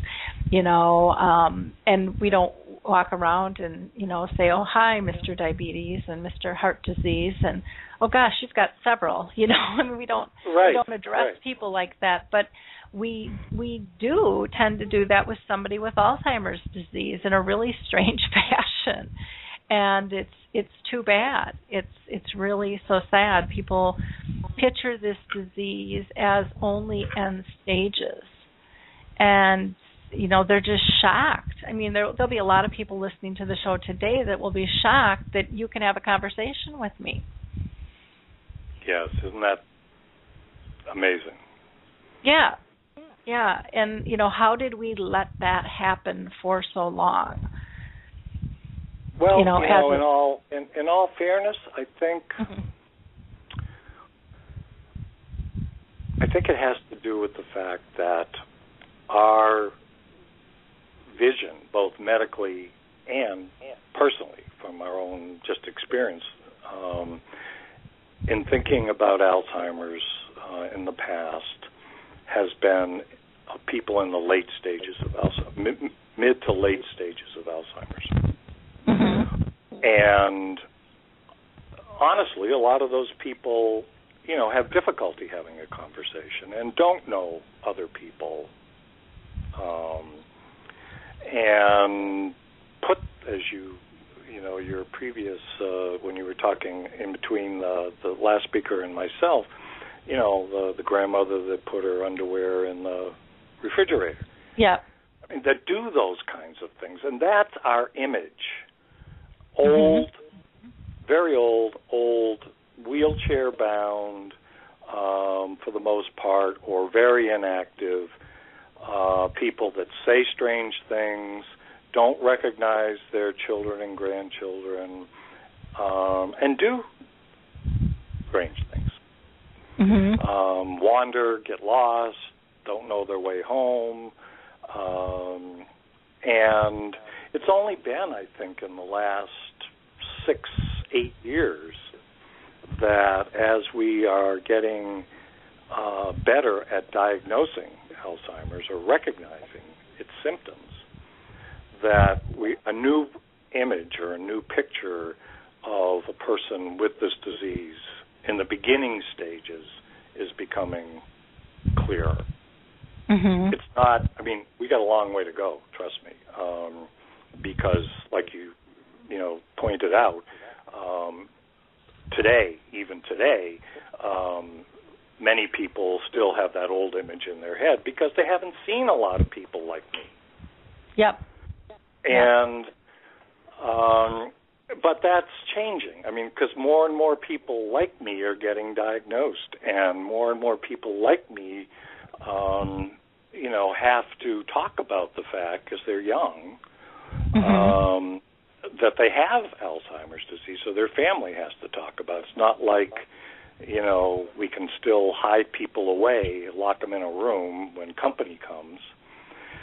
you know, um and we don't walk around and you know say oh hi mr diabetes and mr heart disease and oh gosh you've got several [LAUGHS] you know mean we don't right, we don't address right. people like that but we we do tend to do that with somebody with alzheimer's disease in a really strange [LAUGHS] fashion. And it's it's too bad. It's it's really so sad. People picture this disease as only end stages. And you know they're just shocked. I mean there there'll be a lot of people listening to the show today that will be shocked that you can have a conversation with me. Yes isn't that amazing? Yeah yeah and you know how did we let that happen for so long well you know, you know in a- all in, in all fairness i think Mhm. I think it has to do with the fact that our vision, both medically and personally, from our own just experience, um, in thinking about Alzheimer's uh, in the past, has been uh, people in the late stages of Alzheimer's, mid, to late stages of Alzheimer's. Mhm. And honestly, a lot of those people, you know, have difficulty having a conversation and don't know other people. Um, and put, as you, you know, your previous, uh, when you were talking in between the, the last speaker and myself, you know, the, the grandmother that put her underwear in the refrigerator. yeah I mean, that do those kinds of things, and that's our image. Old, very old, old, wheelchair bound, um, for the most part, or very inactive. Uh, people that say strange things, don't recognize their children and grandchildren, um, and do strange things. Mhm Um, wander, get lost, don't know their way home. Um, and it's only been, I think, in the last six, eight years that as we are getting uh, better at diagnosing Alzheimer's or recognizing its symptoms, that we a new image or a new picture of a person with this disease in the beginning stages is becoming clearer. Mm-hmm. It's not. I mean, we got a long way to go. Trust me, um, because like you, you know, pointed out, um, today, even today, um, many people still have that old image in their head because they haven't seen a lot of people like me. Yep. And um, but that's changing. I mean, because more and more people like me are getting diagnosed, and more and more people like me, um, you know, have to talk about the fact because they're young Mm-hmm. um, that they have Alzheimer's disease, so their family has to talk about. it. It's not like you know we can still hide people away, lock them in a room when company comes.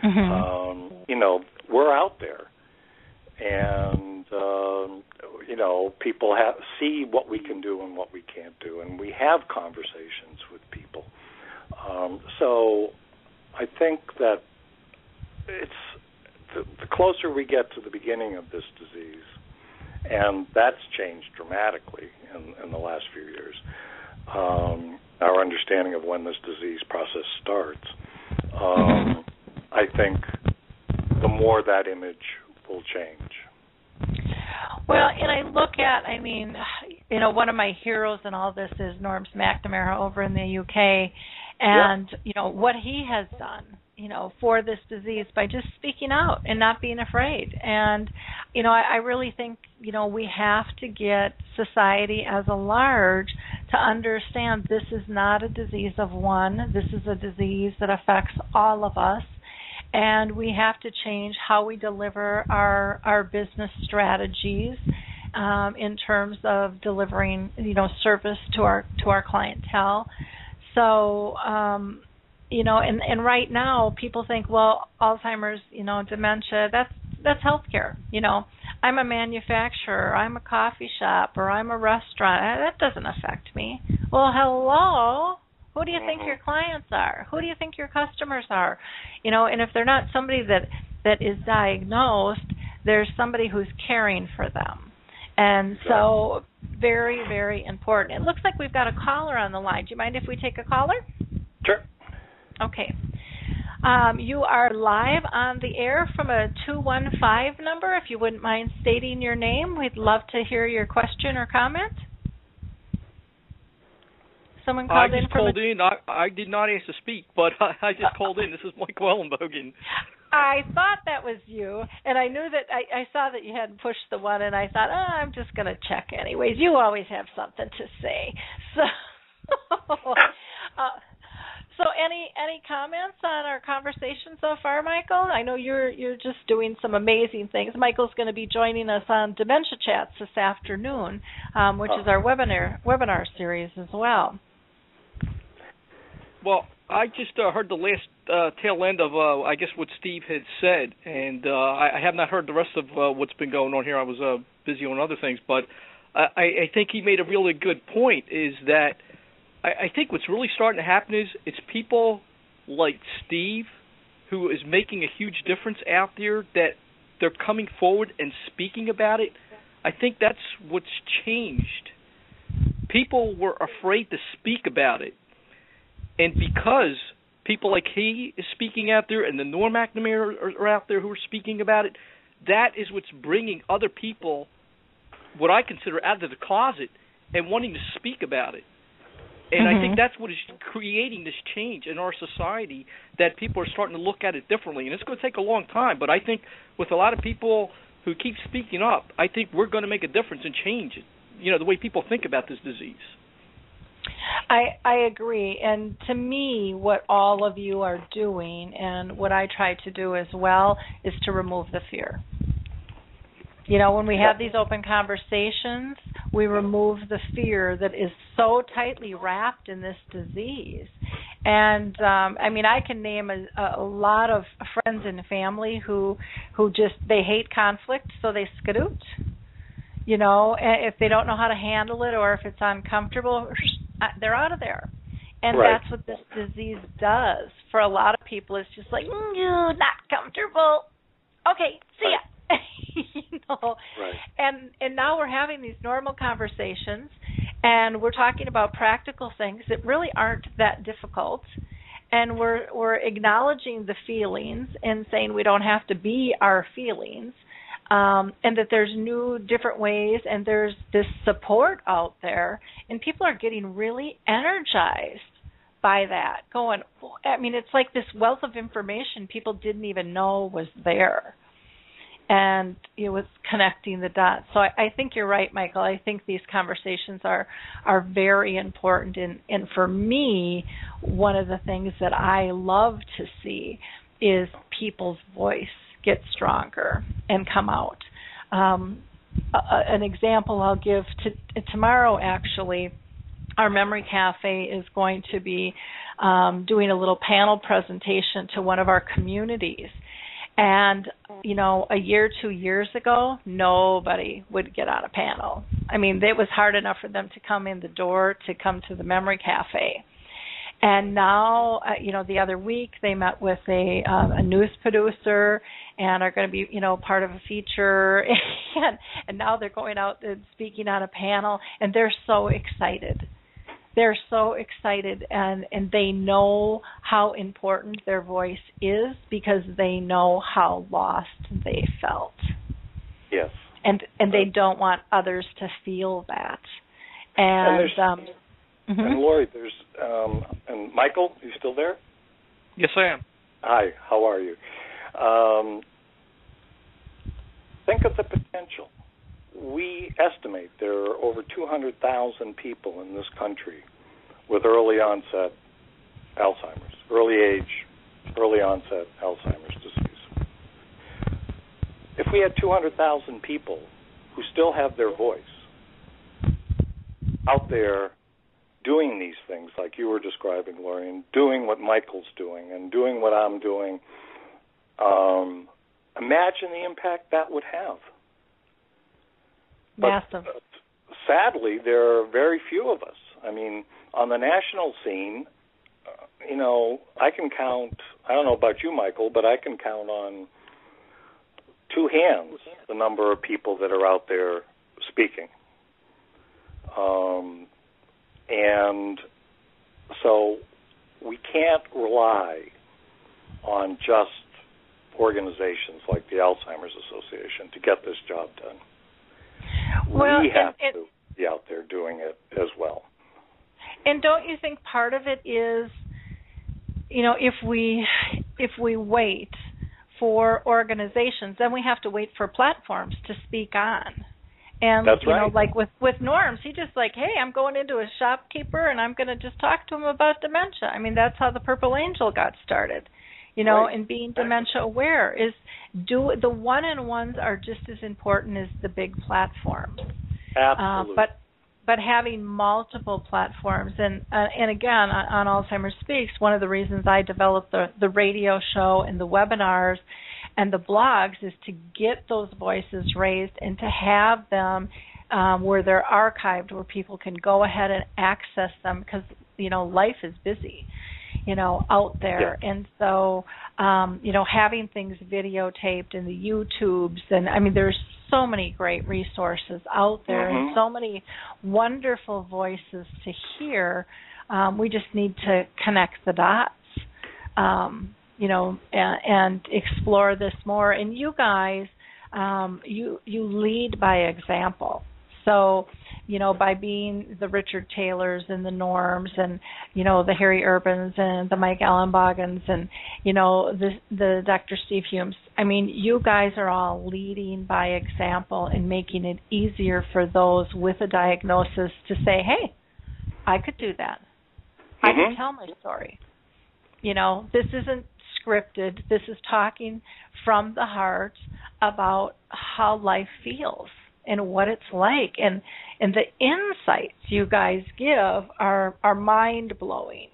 Mhm. Um, you know, we're out there, and um, you know, people have see what we can do and what we can't do, and we have conversations with people. Um, so, I think that it's the, the closer we get to the beginning of this disease, and that's changed dramatically in, in the last few years. Um, our understanding of when this disease process starts, um, I think the more that image will change. Well, and I look at, I mean, you know, one of my heroes in all this is Norm McNamara over in the UK, and you know what he has done, you know, for this disease by just speaking out and not being afraid. And you know, I, I really think you know we have to get society as a large to understand this is not a disease of one. This is a disease that affects all of us and we have to change how we deliver our our business strategies um, in terms of delivering you know service to our to our clientele. So um, you know, and and right now people think, well, Alzheimer's, you know, dementia, that's that's healthcare. You know, I'm a manufacturer, I'm a coffee shop, or I'm a restaurant. That doesn't affect me. Well, hello. Who do you think your clients are? Who do you think your customers are? You know, and if they're not somebody that that is diagnosed, there's somebody who's caring for them. And so very, very important. It looks like we've got a caller on the line. Do you mind if we take a caller? Sure. Okay. Um, you are live on the air from a 215 number. If you wouldn't mind stating your name, we'd love to hear your question or comment. Someone I called in just from called a, in. I, I did not ask to speak, but I, [LAUGHS] I just called in. This is Mike Ellenbogen. [LAUGHS] I thought that was you, and I knew that I, I saw that you hadn't pushed the one, and I thought, oh, I'm just going to check anyways. You always have something to say, [LAUGHS] so. uh, so, any any comments on our conversation so far, Michael? I know you're you're just doing some amazing things. Michael's going to be joining us on Dementia Chats this afternoon, um, which is our webinar webinar series as well. Well, I just uh, heard the last uh, tail end of, uh, I guess, what Steve had said, and uh, I, have not heard the rest of uh, what's been going on here. I was uh, busy on other things, but I, I think he made a really good point. Is that I, I think what's really starting to happen is it's people like Steve who is making a huge difference out there that they're coming forward and speaking about it. I think that's what's changed. People were afraid to speak about it and because people like he is speaking out there and the Norm McNamara are, are out there who are speaking about it, that is what's bringing other people, what I consider out of the closet, and wanting to speak about it. And I think Mhm. that's what is creating this change in our society that people are starting to look at it differently. And it's going to take a long time, but I think with a lot of people who keep speaking up, I think we're going to make a difference and change it. You know, the way people think about this disease. I I agree, and to me, what all of you are doing, and what I try to do as well, is to remove the fear. You know, when we have these open conversations, we remove the fear that is so tightly wrapped in this disease. And um I mean, I can name a, a lot of friends and family who who just they hate conflict, so they skedoot You know, if they don't know how to handle it or if it's uncomfortable, they're out of there. And right. that's what this disease does for a lot of people. It's just like, mm, not comfortable. Okay, see ya. [LAUGHS] you know, right. and and now we're having these normal conversations, and we're talking about practical things that really aren't that difficult, and we're we're acknowledging the feelings and saying we don't have to be our feelings, um, and that there's new different ways and there's this support out there, and people are getting really energized by that. Going, I mean, it's like this wealth of information people didn't even know was there and it was connecting the dots. So I, I, think you're right, Michael. I think these conversations are are very important, and and for me, one of the things that I love to see is people's voice get stronger and come out. Um, a, an example I'll give to tomorrow actually. Our memory cafe is going to be um, doing a little panel presentation to one of our communities and you know, a year, two years ago, nobody would get on a panel. I mean, it was hard enough for them to come in the door to come to the memory cafe. And now, uh, you know, the other week they met with a um, a news producer and are going to be, you know, part of a feature. [LAUGHS] And and now they're going out and speaking on a panel, and they're so excited. They're so excited and and they know how important their voice is because they know how lost they felt. Yes. And and they don't want others to feel that. And, and um mm-hmm. and Lori there's um and Michael you still there yes I am hi how are you um think of the potential we estimate there are over 200,000 people in this country with early onset Alzheimer's, early age, early onset Alzheimer's disease. If we had 200,000 people who still have their voice out there doing these things like you were describing, Lori, and doing what Michael's doing and doing what I'm doing, um, imagine the impact that would have. Massive. But, uh, sadly, there are very few of us. I mean, on the national scene, uh, you know, I can count. I don't know about you, Michael, but I can count on two hands the number of people that are out there speaking. Um, and so we can't rely on just organizations like the Alzheimer's Association to get this job done. Well, we have and, to be out there doing it as well. And don't you think part of it is, you know, if we if we wait for organizations, then we have to wait for platforms to speak on. And That's you right. know, like with with Norms, he just like, hey, I'm going into a shopkeeper and I'm going to just talk to him about dementia. I mean, that's how the Purple Angel got started. You know, right. and being dementia aware is do the one on ones are just as important as the big platforms. Absolutely. Uh, but but having multiple platforms and uh, and again on, on Alzheimer's Speaks, one of the reasons I developed the the radio show and the webinars and the blogs is to get those voices raised and to have them um, where they're archived, where people can go ahead and access them because you know life is busy you know out there yeah. and so um you know having things videotaped in the youtubes and i mean there's so many great resources out there mm-hmm. and so many wonderful voices to hear um we just need to connect the dots um you know and, and explore this more and you guys um you you lead by example so you know, by being the Richard Taylors and the Norms and you know the Harry Urbans and the Mike Ellenbogens and you know the the Dr. Steve Humes. I mean, you guys are all leading by example and making it easier for those with a diagnosis to say, "Hey, I could do that. Mm-hmm. I can tell my story." You know, this isn't scripted. This is talking from the heart about how life feels and what it's like and and the insights you guys give are are mind blowing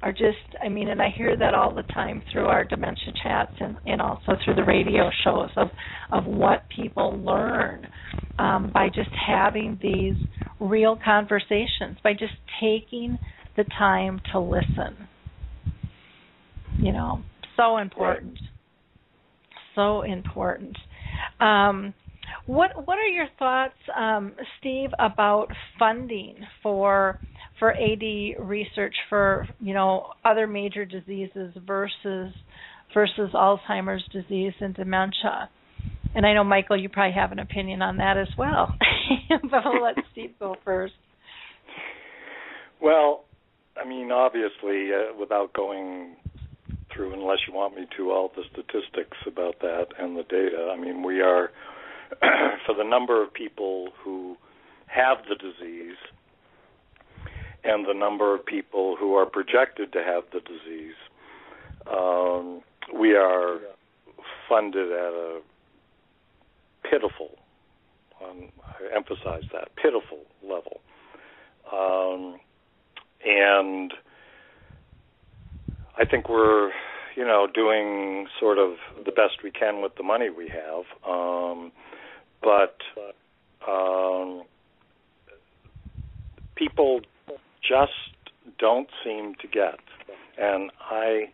are just I mean and I hear that all the time through our dementia chats and, and also through the radio shows of of what people learn um, by just having these real conversations, by just taking the time to listen. You know, so important. Right. So important. Um, what What are your thoughts, um, Steve, about funding for for AD research for you know other major diseases versus versus Alzheimer's disease and dementia? And I know Michael, you probably have an opinion on that as well. [LAUGHS] but I'll let Steve go first. Well, I mean, obviously, uh, without going through, unless you want me to, all the statistics about that and the data. I mean, we are [CLEARS THROAT] for the number of people who have the disease and the number of people who are projected to have the disease, um, we are funded at a pitiful, um, I emphasize that, pitiful level. Um, and I think we're, you know, doing sort of the best we can with the money we have. Um, but um, people just don't seem to get. And I,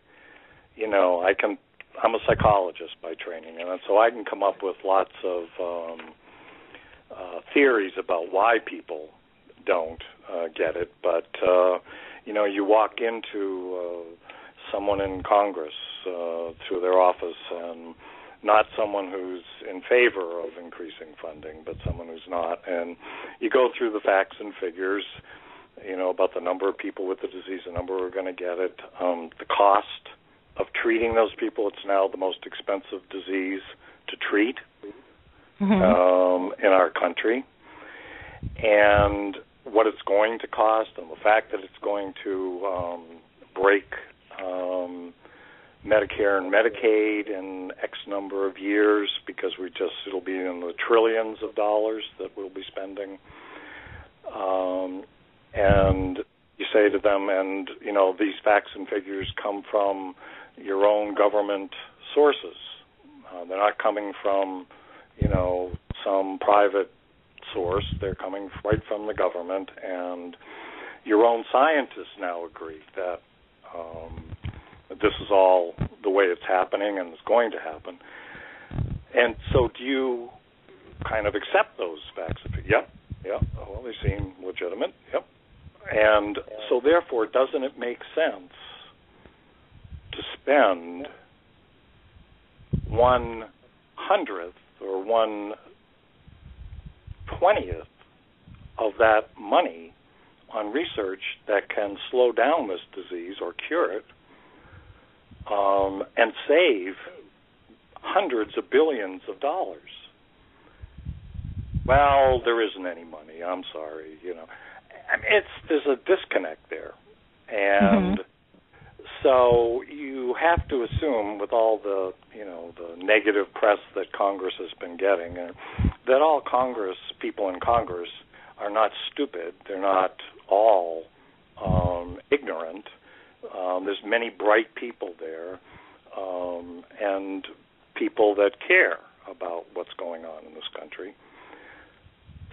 you know, I can. I'm a psychologist by training, and so I can come up with lots of um, uh, theories about why people don't uh, get it. But uh, you know, you walk into uh, someone in Congress uh, through their office and not someone who's in favor of increasing funding, but someone who's not. And you go through the facts and figures, you know, about the number of people with the disease, the number who are going to get it, um, the cost of treating those people. It's now the most expensive disease to treat mm-hmm. um, in our country. And what it's going to cost, and the fact that it's going to um, break um, Medicare and Medicaid in X number of years because we just it'll be in the trillions of dollars that we'll be spending. Um, and you say to them, and you know these facts and figures come from your own government sources. Uh, they're not coming from you know some private source. They're coming right from the government, and your own scientists now agree that um, this is all the way it's happening and it's going to happen. And so, do you kind of accept those facts? Yep, yep. Well, they seem legitimate. Yep. And so, therefore, doesn't it make sense to spend one hundredth or one twentieth of that money on research that can slow down this disease or cure it um, and save hundreds of billions of dollars. Well, there isn't any money. I'm sorry. You know, it's there's a disconnect there, and mm-hmm. so you have to assume, with all the you know the negative press that Congress has been getting, uh, that all Congress people in Congress are not stupid. They're not all um, ignorant. Um, there's many bright people there, um, and people that care about what's going on in this country.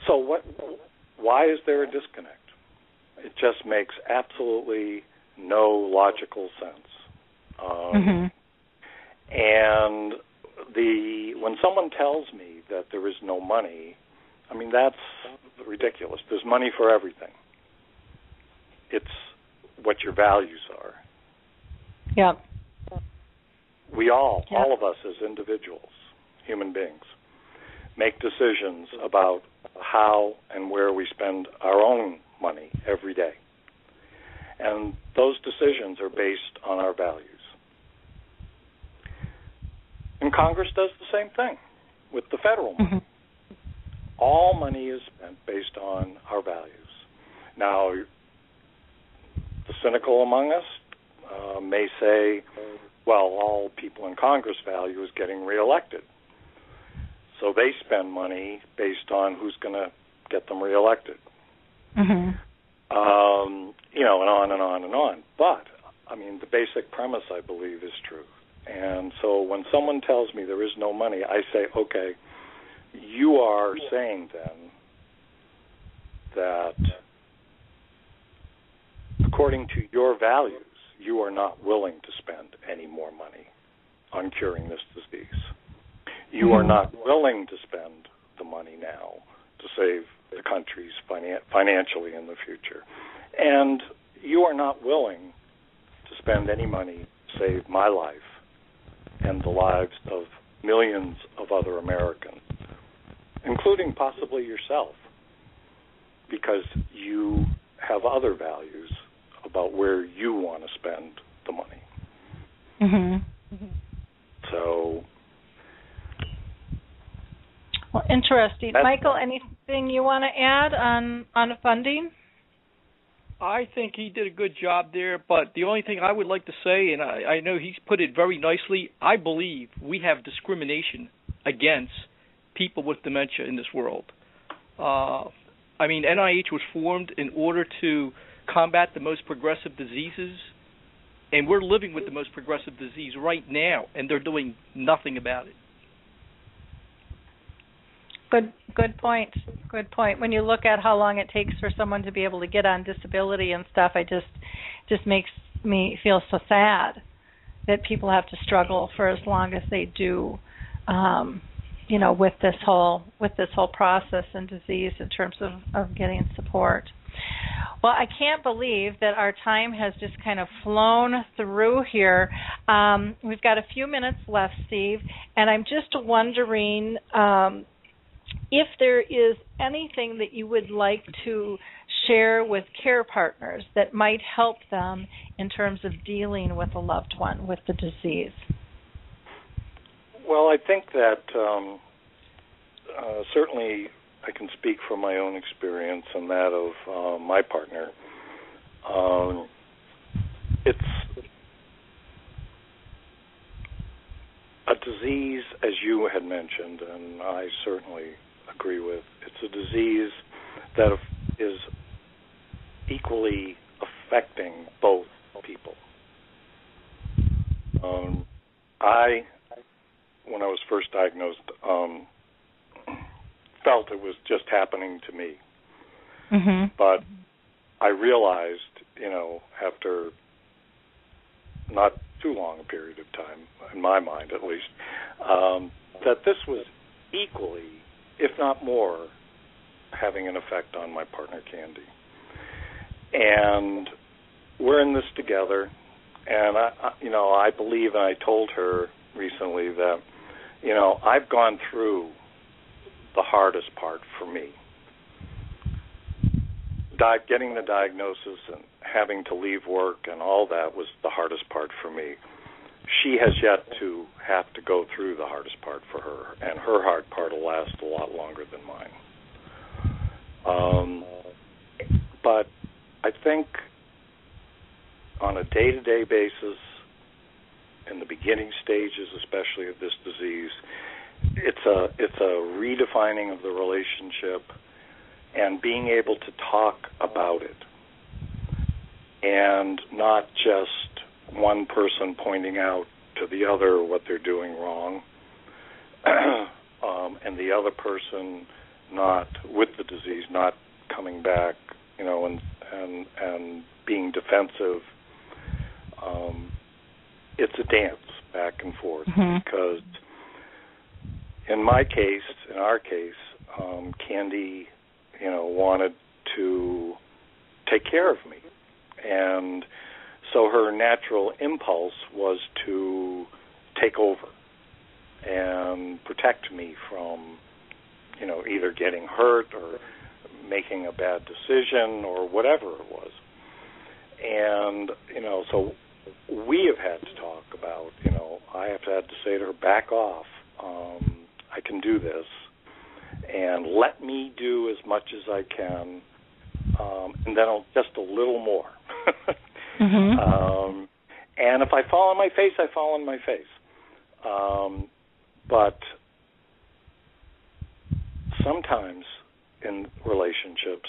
So what? Why is there a disconnect? It just makes absolutely no logical sense. Um, mm-hmm. And the when someone tells me that there is no money, I mean that's ridiculous. There's money for everything. It's what your values are. Yeah. We all, all of us as individuals, human beings, make decisions about how and where we spend our own money every day. And those decisions are based on our values. And Congress does the same thing with the federal money. Mm-hmm. All money is spent based on our values. Now, the cynical among us uh, may say, well, all people in Congress value is getting reelected. So they spend money based on who's going to get them reelected. Mm-hmm. Um, you know, and on and on and on. But I mean, the basic premise I believe is true. And so when someone tells me there is no money, I say, okay, you are saying then that according to your values, you are not willing to spend any more money on curing this disease. You are mm-hmm. not willing to spend the money now to save the countries finan- financially in the future. And you are not willing to spend any money to save my life and the lives of millions of other Americans, including possibly yourself, because you have other values about where you want to spend the money. Mm-hmm. So, Well, interesting. Michael, anything you want to add on on funding? I think he did a good job there, but the only thing I would like to say, and I, I know he's put it very nicely, I believe we have discrimination against people with dementia in this world. Uh, I mean, NIH was formed in order to combat the most progressive diseases, and we're living with the most progressive disease right now, and they're doing nothing about it. Good good point. Good point. When you look at how long it takes for someone to be able to get on disability and stuff, I just just makes me feel so sad that people have to struggle for as long as they do um you know with this whole with this whole process and disease in terms of of getting support. Well, I can't believe that our time has just kind of flown through here. Um, we've got a few minutes left, Steve, and I'm just wondering um, if there is anything that you would like to share with care partners that might help them in terms of dealing with a loved one with the disease. well, I think that um, uh, certainly I can speak from my own experience and that of uh, my partner. Um, it's a disease, as you had mentioned, and I certainly agree with. It's a disease that is equally affecting both people. Um, I, when I was first diagnosed, um, felt it was just happening to me. Mhm. But I realized, you know, after not too long a period of time, in my mind at least, um, that this was equally, if not more, having an effect on my partner Candy. And we're in this together. And I, I, you know, I believe, and I told her recently that, you know, I've gone through the hardest part for me. Di- getting the diagnosis and having to leave work and all that was the hardest part for me. She has yet to have to go through the hardest part for her, and her hard part will last a lot longer than mine. Um, but I think on a day-to-day basis, in the beginning stages, especially of this disease, it's a it's a redefining of the relationship and being able to talk about it and not just one person pointing out to the other what they're doing wrong [CLEARS THROAT] um, and the other person not with the disease not coming back you know and and and being defensive um, it's a dance back and forth Mhm. because in my case, in our case, um, Candy, you know, wanted to take care of me, and so her natural impulse was to take over and protect me from, you know, either getting hurt or making a bad decision or whatever it was. And you know, so we have had to talk about, you know, I have had to say to her, back off. Um, I can do this, and let me do as much as I can, um, and then I'll, just a little more. [LAUGHS] Mhm. um, and if I fall on my face, I fall on my face. Um, but sometimes in relationships,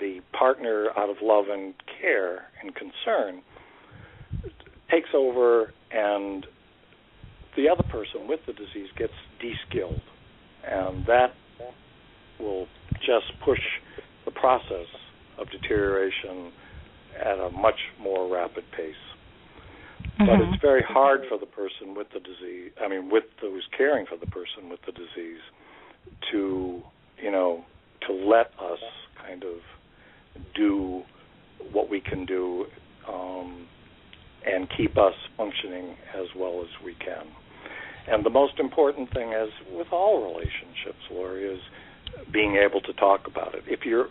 the partner, out of love and care and concern, takes over and the other person with the disease gets de-skilled and that will just push the process of deterioration at a much more rapid pace. Mm-hmm. But it's very hard for the person with the disease, I mean, with who's caring for the person with the disease, to, you know, to let us kind of do what we can do um, and keep us functioning as well as we can. And the most important thing is with all relationships, Lori, is being able to talk about it. If you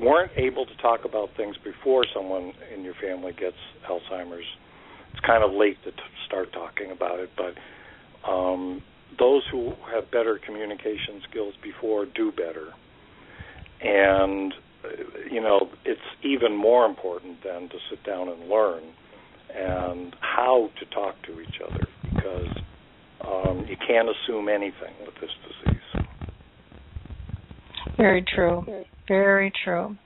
weren't able to talk about things before someone in your family gets Alzheimer's, it's kind of late to t- start talking about it. But um, those who have better communication skills before do better. And uh, you know, it's even more important then to sit down and learn and how to talk to each other because um, you can't assume anything with this disease. Very true. Very true.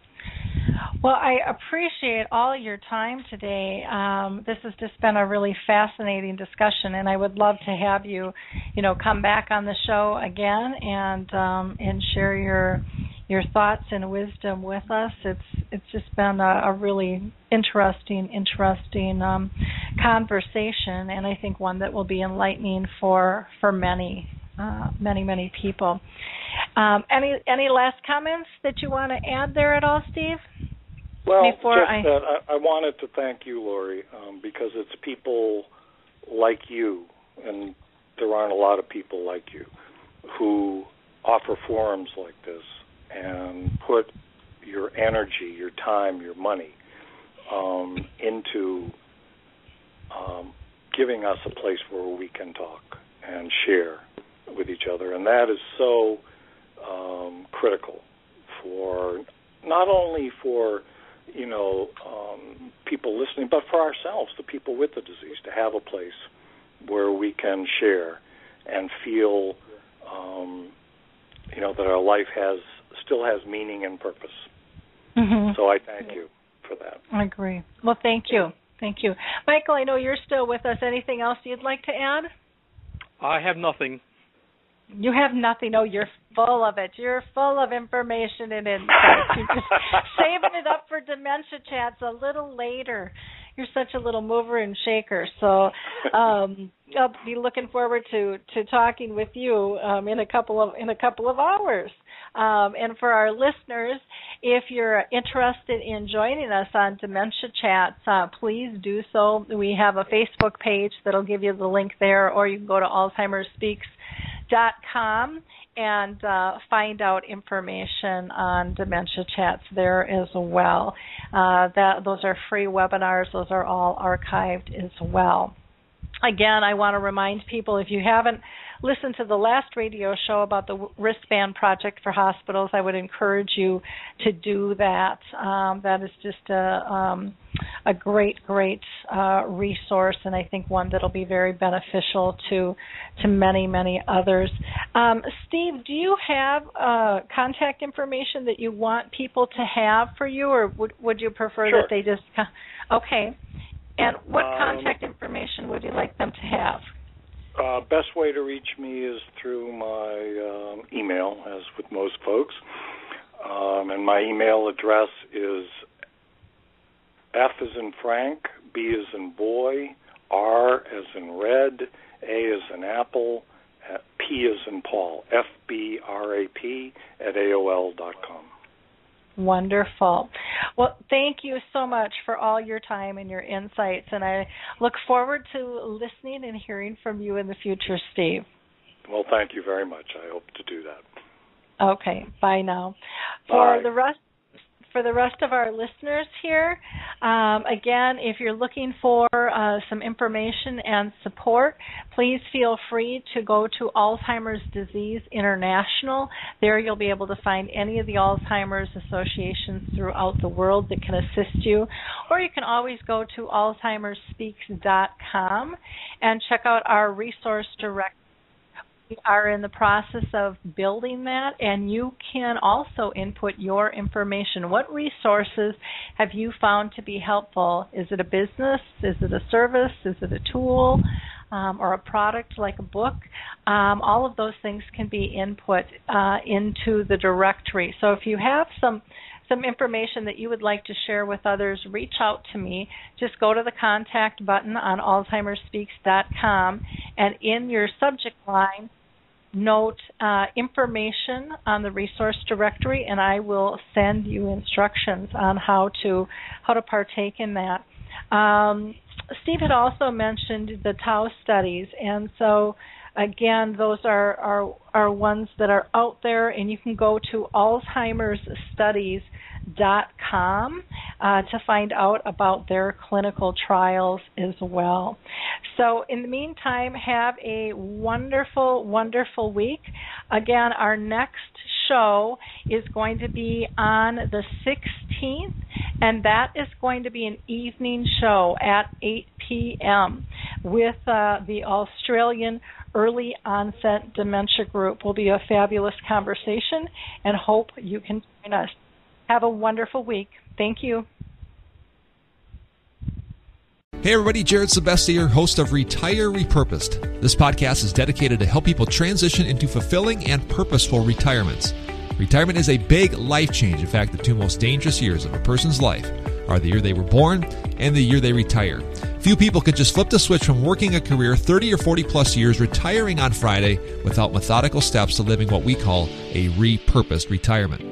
Well, I appreciate all your time today. Um, this has just been a really fascinating discussion, and I would love to have you, you know, come back on the show again and um, and share your your thoughts and wisdom with us. It's it's just been a, a really interesting, interesting um, conversation, and I think one that will be enlightening for for many, uh, many, many people. Um, any any last comments that you want to add there at all, Steve? Well, Before just I- that I, I wanted to thank you, Lori, um, because it's people like you, and there aren't a lot of people like you, who offer forums like this and put your energy, your time, your money um, into um, giving us a place where we can talk and share with each other, and that is so um, critical for not only for you know um, people listening, but for ourselves, the people with the disease, to have a place where we can share and feel um, you know that our life has still has meaning and purpose. Mm-hmm. So I thank you for that. I agree. Well, thank you. Thank you. Michael, I know you're still with us. Anything else you'd like to add? I have nothing. You have nothing. Oh, you're full of it. You're full of information and insights. You're just [LAUGHS] saving it up for dementia chats a little later. You're such a little mover and shaker. So um [LAUGHS] I'll be looking forward to to talking with you um, in a couple of in a couple of hours. Um, and for our listeners, if you're interested in joining us on Dementia Chats, uh, please do so. We have a Facebook page that'll give you the link there, or you can go to AlzheimerSpeaks.com and uh, find out information on dementia chats there as well. Uh, that those are free webinars; those are all archived as well. Again, I want to remind people if you haven't listened to the last radio show about the wristband project for hospitals, I would encourage you to do that. Um, that is just a um, a great, great uh, resource, and I think one that'll be very beneficial to to many, many others. Um, Steve, do you have uh, contact information that you want people to have for you, or would would you prefer Sure. that they just? Okay. And what Um, contact information would you like them to have? Uh, best way to reach me is through my um, email, as with most folks. Um, and my email address is F as in Frank, B as in boy, R as in red, A as in apple, P as in Paul, F B R A P at AOL dot com. Wonderful. Well, thank you so much for all your time and your insights, and I look forward to listening and hearing from you in the future, Steve. Well, thank you very much. I hope to do that. Okay, bye now. For Bye. the rest for the rest of our listeners here, um, again, if you're looking for uh, some information and support, please feel free to go to Alzheimer's Disease International. There you'll be able to find any of the Alzheimer's associations throughout the world that can assist you. Or you can always go to alzheimersspeaks.com and check out our resource direct are in the process of building that, and you can also input your information. What resources have you found to be helpful? Is it a business? Is it a service? Is it a tool? Um, or a product like a book, um, all of those things can be input uh, into the directory. So if you have some some information that you would like to share with others, reach out to me. Just go to the contact button on alzheimersspeaks.com and in your subject line, note uh, information on the resource directory, and I will send you instructions on how to how to partake in that. Um, Steve had also mentioned the Tau studies, and so again, those are, are are ones that are out there, and you can go to Alzheimer'sStudies.com uh, to find out about their clinical trials as well. So, in the meantime, have a wonderful, wonderful week. Again, our next show is going to be on the 16th, and that is going to be an evening show at 8 p.m. with uh, the Australian Early Onset Dementia Group. Will be a fabulous conversation, and hope you can join us. Have a wonderful week. Thank you. Hey everybody, Jared Sebestier, host of Retire Repurposed. This podcast is dedicated to help people transition into fulfilling and purposeful retirements. Retirement is a big life change. In fact, the two most dangerous years of a person's life are the year they were born and the year they retire. Few people can just flip the switch from working a career 30 or 40 plus years, retiring on Friday without methodical steps to living what we call a repurposed retirement.